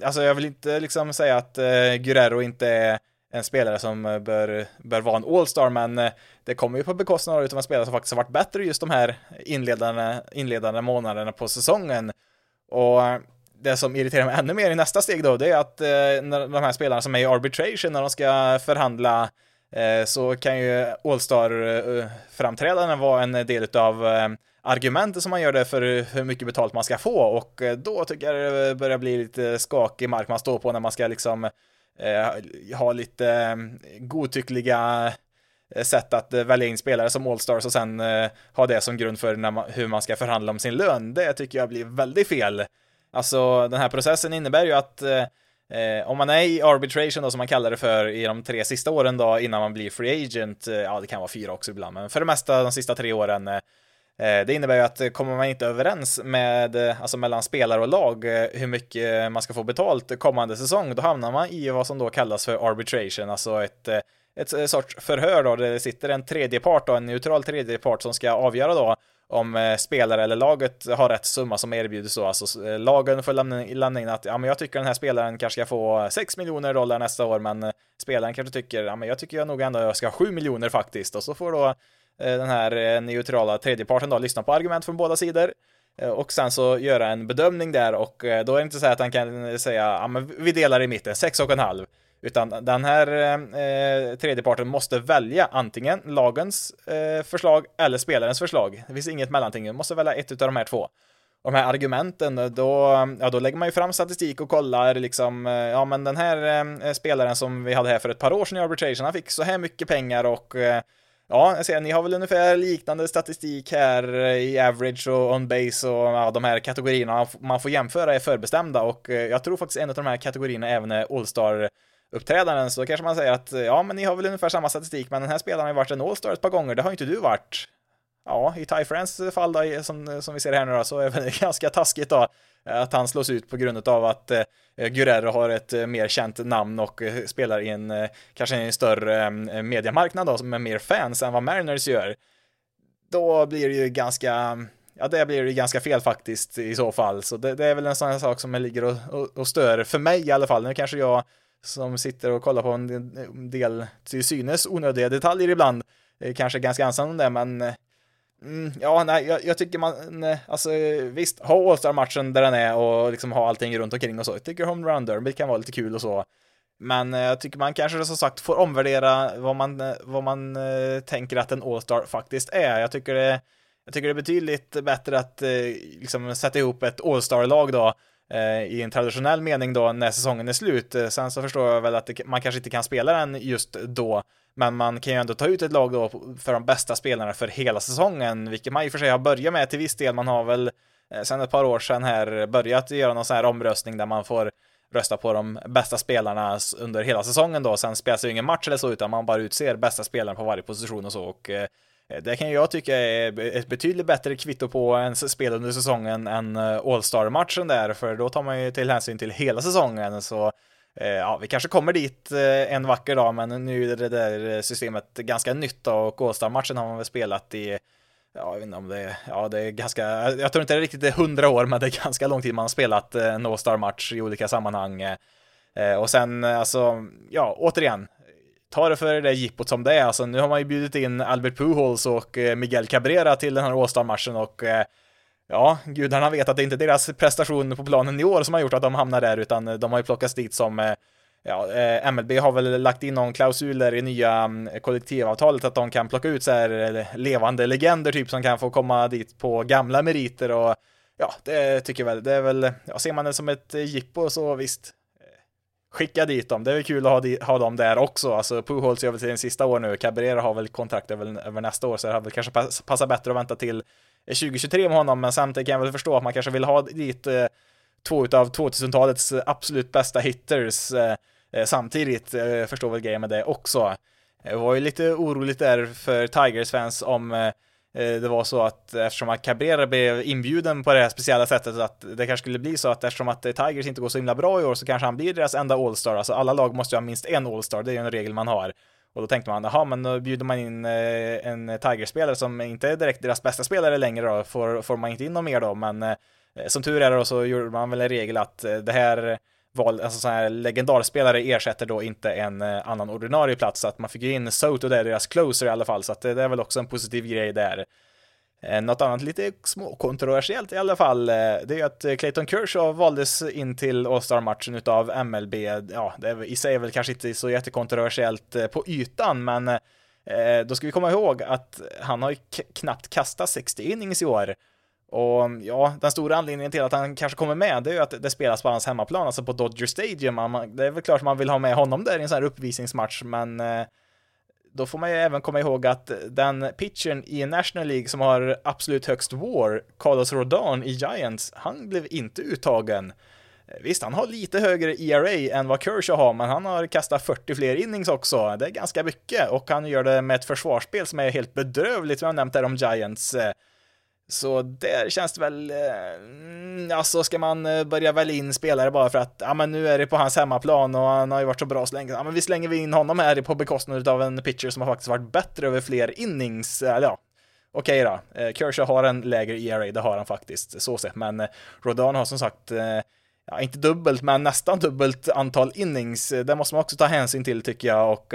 alltså jag vill inte liksom säga att Guerrero inte är en spelare som eh, bör, bör vara en All-star, men eh, det kommer ju på bekostnad av en spelare som faktiskt har varit bättre just de här inledande, inledande månaderna på säsongen. Och eh, det som irriterar mig ännu mer i nästa steg då, det är att eh, när de här spelarna som är i arbitration, när de ska förhandla, så kan ju All-star-framträdanden vara en del av argumentet som man gör det för hur mycket betalt man ska få och då tycker jag det börjar bli lite skakig mark man står på när man ska liksom Eh, ha lite eh, godtyckliga eh, sätt att välja in spelare som Allstars och sen ha det som grund för man, hur man ska förhandla om sin lön. Det tycker jag blir väldigt fel. Alltså den här processen innebär ju att eh, om man är i arbitration då som man kallar det för i de tre sista åren då innan man blir free agent, ja det kan vara fyra också ibland, men för det mesta de sista tre åren Eh, Eh, det innebär ju att eh, kommer man inte överens med, eh, alltså mellan spelare och lag, hur mycket man ska få betalt kommande säsong, då hamnar man i vad som då kallas för arbitration, alltså ett, ett sorts förhör då, där det sitter en tredje part då, en neutral tredje part som ska avgöra då om spelare eller laget har rätt summa som erbjuds då, alltså lagen får lämna, lämna in att ja, men jag tycker den här spelaren kanske ska få 6 miljoner dollar nästa år, men spelaren kanske tycker ja, men jag tycker jag nog ändå jag ska ha 7 miljoner faktiskt, och så får då Eh, den här eh, neutrala tredjeparten då lyssna på argument från båda sidor eh, och sen så göra en bedömning där och då är det inte så att han kan säga ja men vi delar i mitten, sex och en halv. Utan den här eh, tredjeparten måste välja antingen lagens eh, förslag eller spelarens förslag. Det finns inget mellanting, man måste välja ett av de här två. Och de här argumenten, då, ja, då lägger man ju fram statistik och kollar liksom, ja men den här eh, spelaren som vi hade här för ett par år sedan i arbitration, han fick så här mycket pengar och Ja, jag ser, ni har väl ungefär liknande statistik här eh, i average och on base och ja, de här kategorierna. Man får jämföra är förbestämda och eh, jag tror faktiskt en av de här kategorierna även eh, är All-Star uppträdanden så kanske man säger att ja, men ni har väl ungefär samma statistik, men den här spelaren har ju varit en All-Star ett par gånger, det har ju inte du varit. Ja, i Ty Friends fall då, som, som vi ser här nu då, så är det ganska taskigt då. Eh, att han slås ut på grund av att eh, Guerrero har ett eh, mer känt namn och spelar i en kanske en större mediamarknad då då, med mer fans än vad Mariners gör. Då blir det ju ganska Ja, det blir ju ganska fel faktiskt i så fall, så det, det är väl en sån här sak som ligger och, och, och, stör, för mig i alla fall. Nu kanske jag som sitter och kollar på en del till synes onödiga detaljer ibland, kanske ganska ensam om det, men Mm, ja, nej, jag, jag, tycker man, nej, alltså visst, ha All-Star-matchen där den är och liksom ha allting runt omkring och så. Jag tycker Home Run Derby kan vara lite kul och så. Men eh, jag tycker man kanske som sagt får omvärdera vad man, eh, vad man eh, tänker att en All-Star faktiskt är. Jag tycker det, jag tycker det är betydligt bättre att eh, liksom sätta ihop ett All-Star-lag då eh, i en traditionell mening då när säsongen är slut. Eh, sen så förstår jag väl att det, man kanske inte kan spela den just då men man kan ju ändå ta ut ett lag då för de bästa spelarna för hela säsongen, vilket man i och för sig har börjat med till viss del. Man har väl eh, sedan ett par år sedan här börjat göra någon sån här omröstning där man får rösta på de bästa spelarna under hela säsongen då. Sen spelas det ju ingen match eller så, utan man bara utser bästa spelaren på varje position och så. Och eh, det kan jag tycka är ett betydligt bättre kvitto på en spel under säsongen än eh, All-Star-matchen där, för då tar man ju till hänsyn till hela säsongen. Så Eh, ja, vi kanske kommer dit eh, en vacker dag, men nu är det där eh, systemet ganska nytt och Åstad-matchen har man väl spelat i ja, jag vet inte om det är, ja det är ganska, jag tror inte det är riktigt hundra år, men det är ganska lång tid man har spelat en All-Star-match i olika sammanhang. Och sen, alltså, ja, återigen, ta det för det jippot som det är. Alltså, nu har man ju bjudit in Albert Pujols och Miguel Cabrera till den här All-Star-matchen och ja, gudarna vet att det inte är deras prestation på planen i år som har gjort att de hamnar där, utan de har ju plockats dit som eh, Ja, eh, MLB har väl lagt in någon klausuler i nya mm, kollektivavtalet att de kan plocka ut så här eh, levande legender typ som kan få komma dit på gamla meriter och ja, det tycker jag väl, det är väl, ja, ser man det som ett jippo så visst, skicka dit dem. Det är väl kul att ha, di, ha dem där också. Alltså Pujols gör väl till sin sista år nu. Cabrera har väl kontrakt över, över nästa år, så det har väl kanske pass, passat bättre att vänta till 2023 med honom, men samtidigt kan jag väl förstå att man kanske vill ha dit eh, två utav 2000-talets absolut bästa hitters eh, eh samtidigt, eh, förstår väl grejen med det också. Eh, det var ju lite oroligt där för Tigers-fans om eh, eh, det var så att eftersom att Cabrera blev inbjuden på det här speciella sättet att det kanske skulle bli så att eftersom att Tigers inte går så himla bra i år så kanske han blir deras enda All-Star. Alltså alla lag måste ju ha minst en All-Star, det är ju en regel man har. Och då tänkte man, jaha, men då bjuder man in eh, en Tiger-spelare som inte är direkt deras bästa spelare längre då, får, får man inte in någon mer då, men eh, som tur är då så gjorde man väl en regel att eh, det här val, alltså sån här legendarspelare ersätter då inte en eh, annan ordinarie plats, så att man fick ju in Soto där, deras closer i alla fall, så att det, det är väl också en positiv grej där. Eh, något annat lite småkontroversiellt i alla fall, eh, det är ju att eh, Clayton Kershaw valdes in till All-Star-matchen utav MLB. Ja, det är, i sig är väl kanske inte så jättekontroversiellt på ytan, men då ska vi komma ihåg att han har ju knappt kastat 60 innings i år. Och ja, den stora anledningen till att han kanske kommer med, det är ju att det spelas på hans hemmaplan, alltså på Dodger Stadium. Det är väl klart man vill ha med honom där i en sån här uppvisningsmatch, men då får man ju även komma ihåg att den pitchern i National League som har absolut högst war, Carlos Rodon i Giants, han blev inte uttagen. Eh, visst, han har lite högre ERA än vad Kershaw har, men han har kastat 40 fler innings också. Det är ganska mycket och han gör det med ett försvarsspel som är helt bedrövligt, som jag nämnt där om Giants. Eh, så där känns det väl, eh, alltså ska man eh, börja välja in spelare bara för att, ja men nu är det på hans hemmaplan och han har ju varit så bra så länge, ja men vi slänger vi in honom här på bekostnad av en pitcher som har faktiskt varit bättre över fler innings, eh, eller ja, okej okay då, eh, Kershaw har en lägre ERA, det har han faktiskt, så sett, men eh, Rodon har som sagt, ja inte dubbelt, men nästan dubbelt antal innings, det måste man också ta hänsyn till tycker jag. Och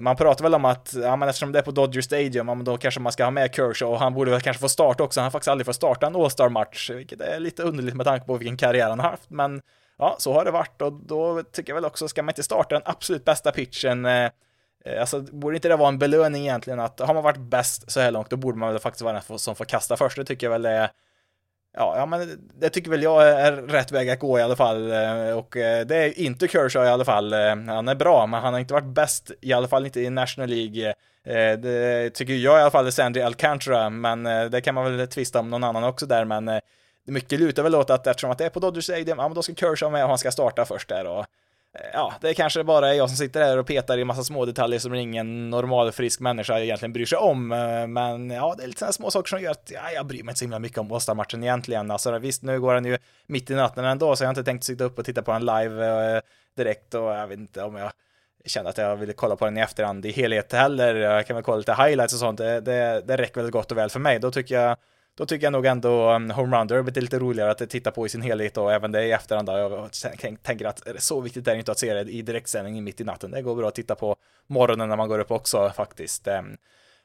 man pratar väl om att, ja men eftersom det är på Dodger Stadium, ja, men då kanske man ska ha med Kershaw och han borde väl kanske få starta också. Han har faktiskt aldrig fått starta en All-Star-match, vilket är lite underligt med tanke på vilken karriär han har haft, men ja, så har det varit och då tycker jag väl också, ska man inte starta den absolut bästa pitchen, eh, eh Alltså, borde inte det vara en belöning egentligen att har man varit bäst så här långt, då borde man väl faktiskt vara den som får kasta först. Det tycker jag väl är Ja, ja, men det tycker väl jag är rätt väg att gå i alla fall. Eh, och eh, det är inte Kershaw i alla fall. Eh, han är bra, men han har inte varit bäst, i alla fall inte i National League. Det tycker jag i alla fall är Sandy Alcantara, men det kan man väl tvista om någon annan också där, men mycket lutar väl åt att eftersom att det är på Dodgers Stadium, ja men då ska Kershaw med och han ska starta först där och ja, det kanske bara är jag som sitter här och petar i massa små detaljer som ingen normal frisk människa egentligen bryr sig om. Eh, men ja, det är lite sådana små saker som gör att ja, jag bryr mig inte så himla mycket om Båstad-matchen egentligen. Alltså visst, nu går den ju mitt i natten ändå, så jag har inte tänkt sitta upp och titta på den live eh, direkt och jag vet inte om jag känner att jag vill kolla på den i efterhand i helhet heller. Jag kan väl kolla lite highlights och sånt. Det, det, det räcker väl gott och väl för mig. Då tycker jag då tycker jag nog ändå um, Home Run Derby är lite roligare att titta på i sin helhet och även det i efterhand. Då. Jag tänker att så viktigt är det inte att se det i direktsändning mitt i natten. Det går bra att titta på morgonen när man går upp också faktiskt. Ehm,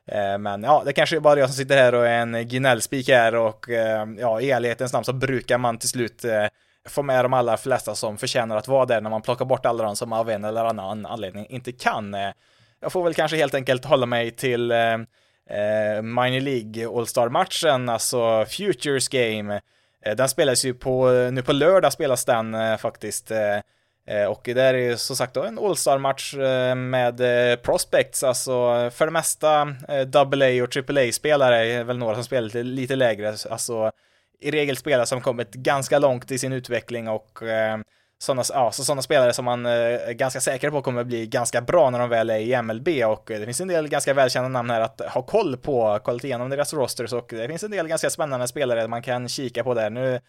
eh, men ja, det kanske är bara jag som sitter här och är en gnällspik här och ehm, ja, i ärlighetens namn så brukar man till slut eh, få med de allra flesta som förtjänar att vara där när man plockar bort alla de som av en eller annan anledning inte kan. Eh. Jag får väl kanske helt enkelt hålla mig till ehm, eh, Minor League All-Star-matchen, alltså Futures Game. Eh, den spelas ju på, nu på lördag spelas den eh, faktiskt. Eh, eh och det är ju som sagt då en All-Star-match eh, med eh, prospects, alltså för det mesta eh, AA och AAA-spelare är väl några som spelar lite, lite lägre, alltså i regel spelare som kommit ganska långt i sin utveckling och sådana, ja, så såna spelare som man eh, är ganska säker på kommer bli ganska bra när de väl är i MLB och eh, det finns en del ganska välkända namn här att ha koll på, kollat igenom deras rosters och eh, det finns en del ganska spännande spelare man kan kika på där. Nu,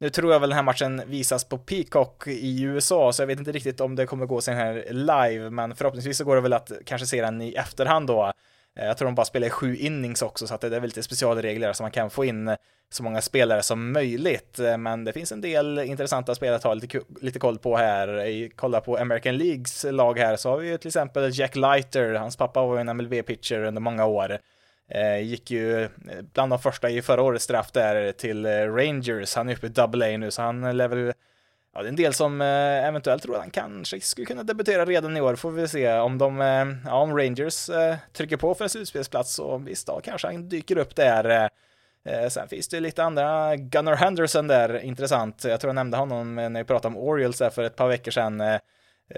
nu tror jag väl den här matchen visas på Peacock i USA, så jag vet inte riktigt om det kommer gå sen här live, men förhoppningsvis så går det väl att kanske se den i efterhand då. Eh, jag tror de bara spelar i sju innings också, så att det är lite specialregler så man kan få in så många spelare som möjligt. Eh, men det finns en del intressanta spelare att ha lite, lite koll på här. Kolla på American Leagues lag här så har vi ju till exempel Jack Leiter, hans pappa var ju en MLB-pitcher under många år. Eh, gick ju bland de första i förra årets draft där till Rangers, han är uppe i double A nu så han lär väl Ja, det är en del som eh, eventuellt tror att han kanske skulle kunna debutera redan i år, får vi se om de, eh, ja, om Rangers eh, trycker på för en slutspelsplats så visst, då kanske han dyker upp där. Sen finns det lite andra, Gunnar Henderson där, intressant. Jag tror jag nämnde honom när vi pratade om Orioles där för ett par veckor sedan.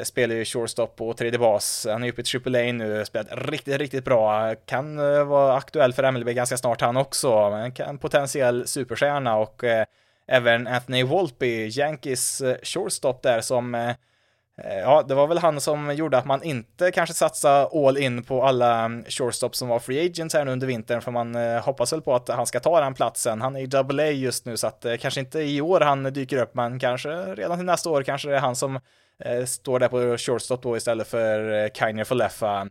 Spelar ju shortstop och tredje bas. Han är uppe i AAA nu, spelat riktigt, riktigt bra. Kan vara aktuell för MLB ganska snart han också. En potentiell superstjärna och även Anthony Wolpe, Yankees eh, shortstop där som eh, eh, Ja, det var väl han som gjorde att man inte kanske satsade all in på alla mm, shortstops som var free agents här nu under vintern, för man hoppas väl på att han ska ta den platsen. Han är i double A just nu, så att kanske inte i år han dyker upp, men kanske redan till nästa år kanske det är han som står där på shortstop då istället för Kainer Falefa.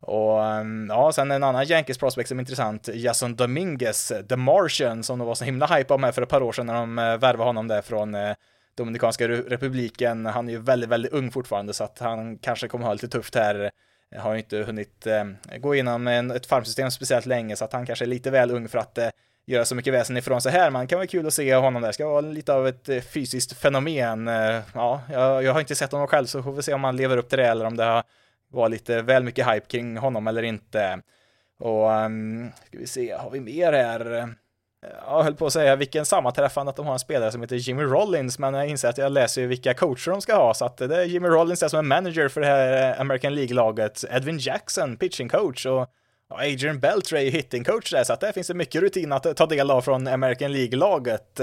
Och ehm, ja, sen en annan Yankees prospect som är intressant, Jason Dominguez, The Martian, som de var så himla hype om här för ett par år sedan när de eh, värvade honom där från eh, Dominikanska republiken. Han är ju väldigt, väldigt ung fortfarande så att han kanske kommer ha lite tufft här. Har ju inte hunnit eh, gå igenom ett farmsystem speciellt länge så att han kanske är lite väl ung för att göra så mycket väsen ifrån sig här. Men det kan vara kul att se honom där. Ska vara lite av ett fysiskt fenomen. Ja, jag, jag, har inte sett honom själv så får vi se om han lever upp till det eller om det har var lite väl mycket hype kring honom eller inte. Och um, ska vi se, har vi mer här? jag höll på att säga vilken sammanträffande att de har en spelare som heter Jimmy Rollins, men jag inser att jag läser ju vilka coacher de ska ha, så att det är Jimmy Rollins där som är manager för det här American League-laget, Edwin Jackson, pitching coach och Adrian Beltray, hitting coach där, så att där finns det mycket rutin att ta del av från American League-laget.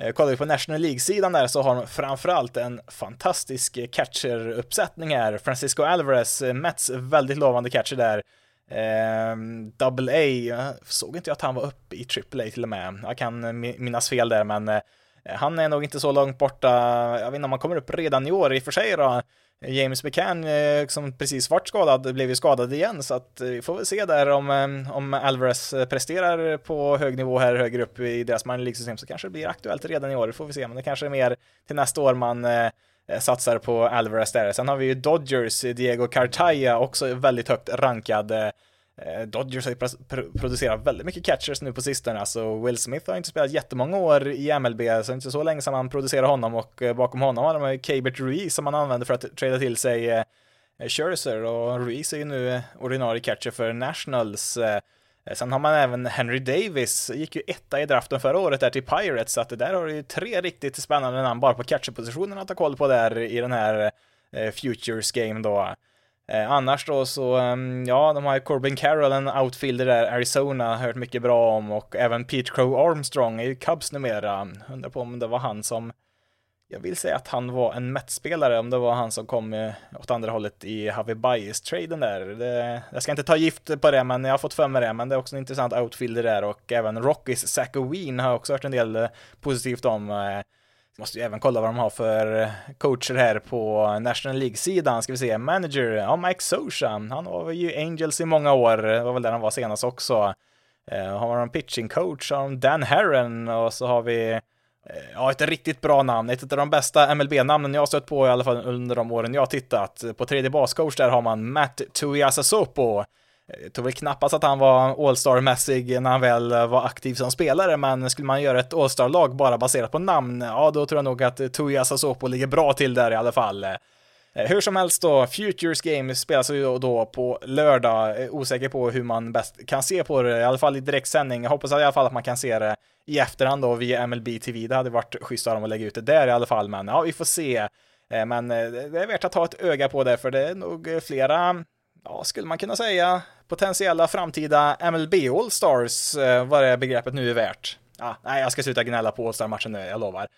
Eh, kollar vi på National League-sidan där så har de framförallt en fantastisk catcher-uppsättning här. Francisco Alvarez, eh, Mets väldigt lovande catcher där. Eh, double A, såg inte jag att han var uppe i triple A till och med. Jag kan eh, minnas fel där, men han är nog inte så långt borta. Jag vet inte om han kommer upp redan i år i och för sig då. James McCann eh, som precis vart skadad blev ju skadad igen så att eh, vi får väl se där om, eh, om Alvarez presterar på hög nivå här högre upp i deras minor League-system så kanske det blir aktuellt redan i år, det får vi se, men det kanske är mer till nästa år man satsar på Alvarez där. Sen har vi ju Dodgers, Diego Cartaya, också väldigt högt rankad. Eh, Dodgers har ju producerat väldigt mycket catchers nu på sistone, alltså Will Smith har inte spelat jättemånga år i MLB, så inte så länge sedan man producerade honom och eh, bakom honom har de Cabert Ruiz som man använder för att trada till sig eh, Scherzer och Ruiz är ju nu ordinarie catcher för Nationals. Sen har man även Henry Davis, gick ju etta i draften förra året där till Pirates, så att det där har ju tre riktigt spännande namn bara på catcherpositionen att ta koll på där i den här Futures Game då. Eh, annars då så, um, ja, de har ju Corbin Carroll, en outfielder där, Arizona, hört mycket bra om och även Pete Crow Armstrong är ju Cubs numera. Undrar på om det var han som jag vill säga att han var en Mets-spelare, om det var han som kom eh, åt andra hållet i Harvey Bias-traden där. Det, jag ska inte ta gift på det, men jag har fått för mig det, men det är också en intressant outfielder där och även Rockies Zach Wien har också hört en del eh, positivt om. Eh, måste ju även kolla vad de har för eh, coacher här på National League-sidan, ska vi se, manager, ja, Mike Sosha, han var ju Angels i många år, det var väl där han var senast också. Eh, har de pitching coach, har de Dan Herron och så har vi eh, ja, ett riktigt bra namn. Ett av de bästa MLB-namnen jag har stött på i alla fall under de åren jag har tittat. På tredje bascoach där har man Matt Tuiasasopo. Jag tror väl knappast att han var All-star-mässig när han väl var aktiv som spelare, men skulle man göra ett All-star-lag bara baserat på namn, ja då tror jag nog att Tuiasasopo ligger bra till där i alla fall. Eh, hur som helst då, Futures Game spelas ju då på lördag. Eh, osäker på hur man bäst kan se på det, i alla fall i direktsändning. Jag hoppas i alla fall att man kan se det i efterhand då via MLB TV. Det hade varit schysst av dem att lägga ut det där i alla fall, men ja, vi får se. Eh, men det är värt att ha ett öga på det, för det är nog flera, ja, skulle man kunna säga, potentiella framtida MLB All-Stars, eh, vad det begreppet nu är värt. Ja, nej, jag ska sluta gnälla på All-Star-matchen nu, jag lovar.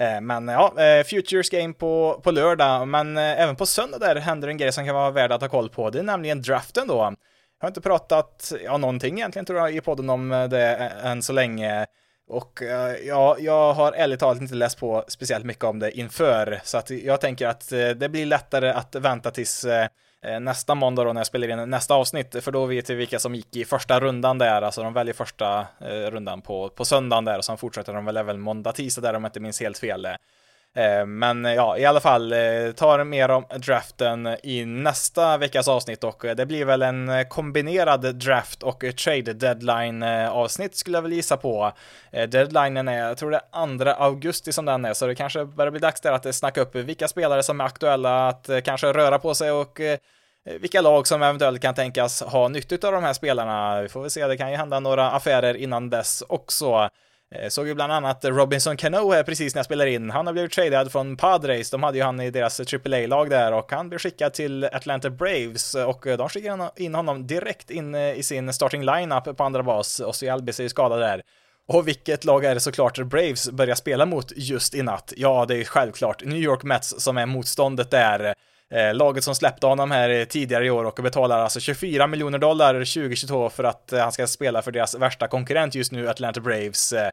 Eh, men ja, eh, Futures Game på, på lördag, men eh, även på söndag där händer en grej som kan vara värd att ha koll på. Det är nämligen draften då. Jag har inte pratat, ja någonting egentligen tror jag i podden om det än så länge. Och ja, jag har ärligt talat inte läst på speciellt mycket om det inför, så att jag tänker att det blir lättare att vänta tills Eh, nästa måndag då när jag spelar in nästa avsnitt, för då vet vi vilka som gick i första rundan där, alltså de väljer första eh, rundan på, på söndagen där och sen fortsätter de väl även måndag, tisdag där om jag inte minns helt fel. Eh, men eh, ja, i alla fall, eh, tar mer om draften i nästa veckas avsnitt och det blir väl en kombinerad draft och trade deadline avsnitt skulle jag väl gissa på. Deadlinen är, jag tror det är 2 augusti som den är, så det kanske börjar bli dags där att snacka upp vilka spelare som är aktuella att kanske röra på sig och vilka lag som eventuellt kan tänkas ha nytta av de här spelarna. Vi får väl se, det kan ju hända några affärer innan dess också. Eh, såg ju bland annat Robinson Cano här precis när jag spelar in. Han har blivit tradad från Padres. De hade ju han i deras AAA-lag där och han blev skickad till Atlanta Braves och eh, de skickade in honom direkt in eh, i sin starting lineup på andra bas. och så är ju skadad där. Och vilket lag är det såklart Braves börjar spela mot just i natt? Ja, det är självklart New York Mets som är motståndet där. Eh, laget som släppte honom här tidigare i år och betalar alltså 24 miljoner dollar 2022 för att eh, han ska spela för deras värsta konkurrent just nu, Atlanta Braves. Eh,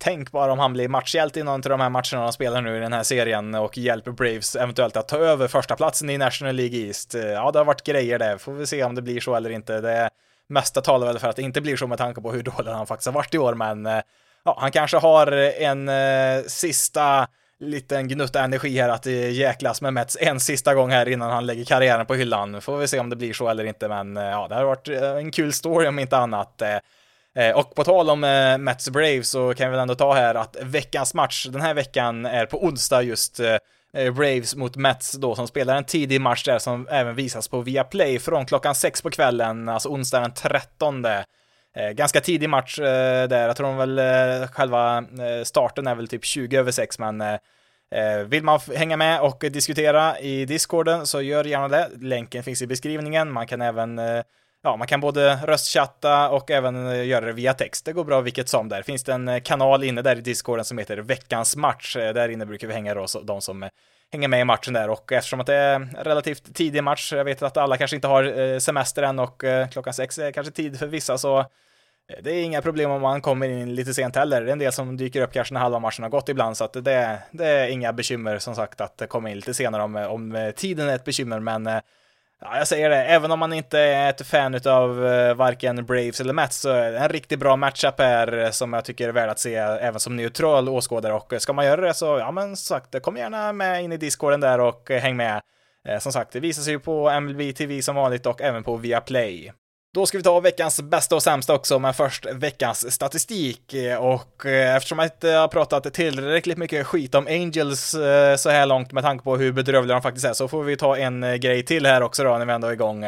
tänk bara om han blir matchhjälte i någon av de här matcherna de spelar nu i den här serien och hjälper Braves eventuellt att ta över första platsen i National League East. Eh, ja, det har varit grejer det. Får vi se om det blir så eller inte. Det mesta talar väl för att det inte blir så med tanke på hur dålig han faktiskt har varit i år, men eh, ja, han kanske har en eh, sista liten gnutta energi här att jäklas med Mets en sista gång här innan han lägger karriären på hyllan. Får vi se om det blir så eller inte, men eh, ja, det har varit eh, en kul story om inte annat. Eh. Och på tal om Mets Braves så kan vi väl ändå ta här att veckans match den här veckan är på onsdag just Braves mot Mets då som spelar en tidig match där som även visas på Viaplay från klockan sex på kvällen, alltså onsdag den 13. Eh, ganska tidig match eh, där, jag tror de väl eh, själva eh, starten är väl typ 20 över 6, men eh, vill man hänga med och diskutera i discorden så gör gärna det. Länken finns i beskrivningen. Man kan även Ja, man kan både röstchatta och även göra det via text. Det går bra vilket som där. Finns det en kanal inne där i discorden som heter veckans match. Där inne brukar vi hänga då, de som hänga med i matchen där och eftersom att det är relativt tidig match, jag vet att alla kanske inte har eh, semester än och eh, klockan sex är kanske tid för vissa så eh, det är inga problem om man kommer in lite sent heller. Det är en del som dyker upp kanske när halva matchen har gått ibland, så att det, det är inga bekymmer som sagt att komma in lite senare om, om tiden är ett bekymmer, men ja, jag säger det, även om man inte är ett fan av eh, varken Braves eller Mets så är det en riktigt bra matchup här eh, som jag tycker är värd att se även som neutral åskådare och eh, ska man göra det så, ja men som sagt, kom gärna med in i discorden där och häng med. Som sagt, det visar sig ju på MLB TV som vanligt och även på Viaplay. Då ska vi ta veckans bästa och sämsta också, men först veckans statistik. Och eh, eftersom jag inte har pratat tillräckligt mycket skit om Angels eh, så här långt med tanke på hur bedrövliga de faktiskt är, så får vi ta en eh, grej till här också då när vi ändå är igång.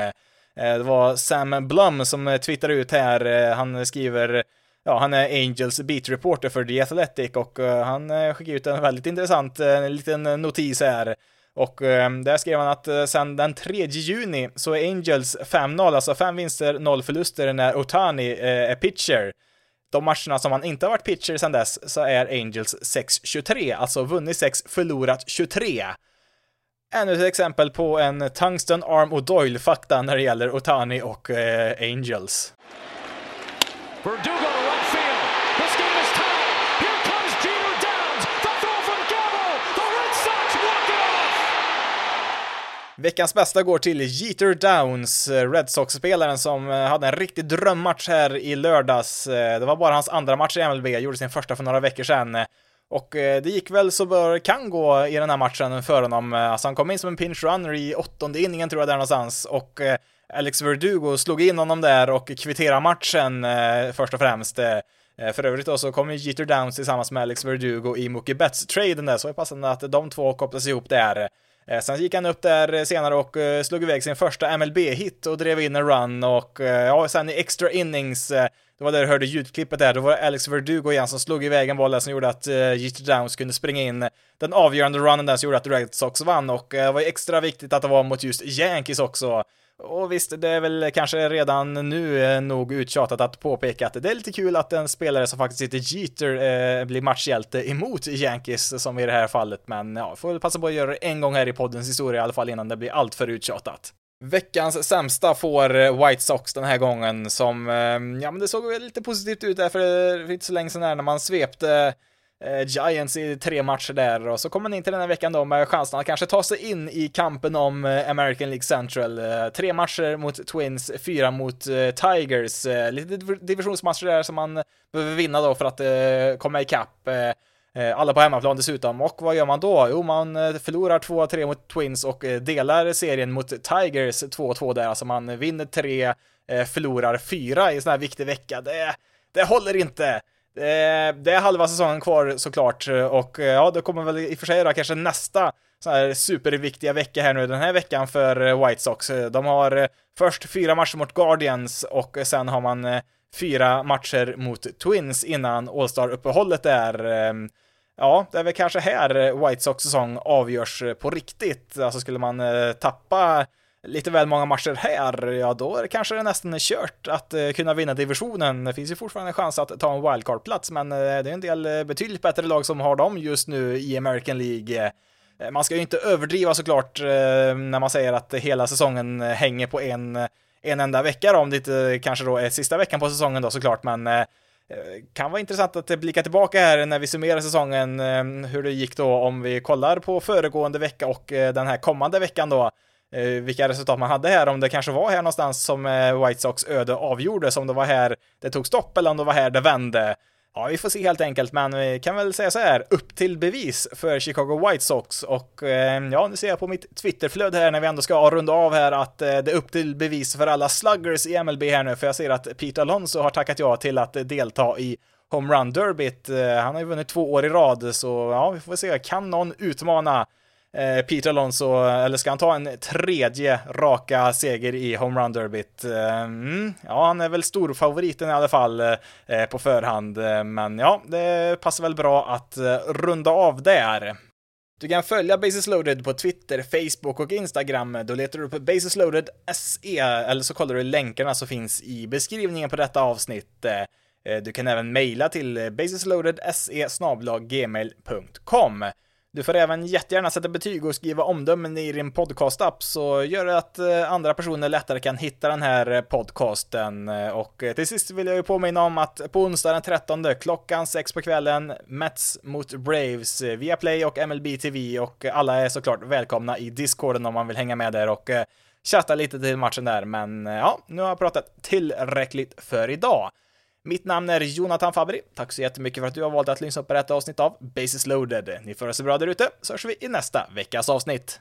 Det var Sam Blum som twittrade ut här, han skriver Ja, han är Angels beat reporter för The Athletic och han skickade ut en väldigt intressant liten notis här. Och eh, där skrev han att eh, sen den 3 juni så är Angels 5-0, alltså 5 vinster, 0 förluster när Otani eh, är pitcher. De matcherna som han inte har varit pitcher sedan dess så är Angels 6-23, alltså vunnit 6, förlorat 23. Ännu ett exempel på en Tungsten Arm och Doyle-fakta när det gäller Otani och eh, Angels. Verdugo Veckans bästa går till Jeter Downs, eh, Red Sox-spelaren som eh, hade en riktig drömmatch här i lördags. Eh, det var bara hans andra match i MLB, gjorde sin första för några veckor sedan. Och det gick väl så bör kan gå i den här matchen för honom. Alltså han kom in som en pinch runner i åttonde inningen tror jag där någonstans och Alex Verdugo slog in honom där och kvitterade matchen först och främst. För övrigt då så kom ju Jeter Downs tillsammans med Alex Verdugo i Mookie Betts-traden där, så det är passande att de två kopplas ihop där. Eh, sen gick han upp där senare och eh, slog iväg sin första MLB-hit och drev in en run och eh, ja, sen i extra innings det var där du hörde ljudklippet där, då var det Alex Verdugo igen som slog iväg en boll där som gjorde att eh, uh, Jeter Downs kunde springa in den avgörande runnen där som gjorde att Red Sox vann och uh, det var ju extra viktigt att det var mot just Yankees också. Och visst, det är väl kanske redan nu eh, nog uttjatat att påpeka att det är lite kul att en spelare som faktiskt heter Jeter eh, blir matchhjälte emot Yankees, som i det här fallet, men ja, får väl passa på att göra det en gång här i poddens historia i alla fall innan det blir allt för uttjatat. Veckans sämsta får eh, White Sox den här gången som, eh, ja men det såg väl lite positivt ut där för eh, inte så länge sedan när man svepte Giants i tre matcher där och så kommer man in till den här veckan då med chansen att kanske ta sig in i kampen om American League Central. Tre matcher mot Twins, fyra mot Tigers. Lite divisionsmatcher där som man behöver vinna då för att komma ikapp. Eh, alla på hemmaplan dessutom. Och vad gör man då? Jo, man eh, förlorar 2-3 mot Twins och eh, delar serien mot Tigers 2-2 där. Alltså man vinner tre, förlorar fyra i en sån här viktig vecka. Det, det håller inte. Det är halva säsongen kvar såklart och ja, det kommer väl i och för sig då kanske nästa sån här superviktiga vecka här nu den här veckan för White Sox. De har först fyra matcher mot Guardians och sen har man fyra matcher mot Twins innan All-Star-uppehållet är. Ja, det är väl kanske här eh, White Sox säsong avgörs eh, på riktigt. Alltså skulle man eh, tappa lite väl många matcher här, ja då är det kanske nästan kört att kunna vinna divisionen. Det finns ju fortfarande en chans att ta en wildcard-plats, men det är en del betydligt bättre lag som har dem just nu i American League. Man ska ju inte överdriva såklart när man säger att hela säsongen hänger på en, en enda vecka då, om det inte kanske då är sista veckan på säsongen då såklart, men Eh, kan vara intressant att blicka tillbaka här när vi summerar säsongen, eh, hur det gick då om vi kollar på föregående vecka och eh, den här kommande veckan då. Vilka resultat man hade här, om det kanske var här någonstans som White Sox öde avgjordes, om det var här det tog stopp eller om det var här det vände. Ja, vi får se helt enkelt, men vi kan väl säga så här, upp till bevis för Chicago White Sox. Och eh, ja, nu ser jag på mitt Twitterflöde här när vi ändå ska runda av här att eh, det är upp till bevis för alla sluggers i MLB här nu, för jag ser att Pete Alonso har tackat ja till att delta i Home Run Derbyt. Eh, han har ju vunnit två år i rad, så ja, vi får se, kan någon utmana eh, Peter Alonso, eh, eller ska han ta en tredje raka seger i Home Run Derbyt? Eh, mm, ja, han är väl storfavoriten i alla fall eh, eh på förhand, men ja, det passar väl bra att runda av där. Du kan följa Basis Loaded på Twitter, Facebook och Instagram. Då letar du på Basis Loaded SE, eller så kollar du länkarna som finns i beskrivningen på detta avsnitt. Du kan även mejla till basisloadedse gmail.com. Du får även jättegärna sätta betyg och skriva omdömen i din podcastapp så gör det att eh, andra personer lättare kan hitta den här eh, podcasten. Eh, och till sist vill jag ju påminna om att på onsdag den 13 klockan 6 på kvällen Mets mot Braves via Play och MLB TV och alla är såklart välkomna i Discorden om man vill hänga med där och chatta lite till matchen där. Men ja, nu har jag pratat tillräckligt för idag. Mitt namn är Jonathan Fabri. Tack så jättemycket för att du har valt att lyssna på detta avsnitt av Basis loaded. Ni får det så bra där ute, så hörs vi i nästa veckas avsnitt.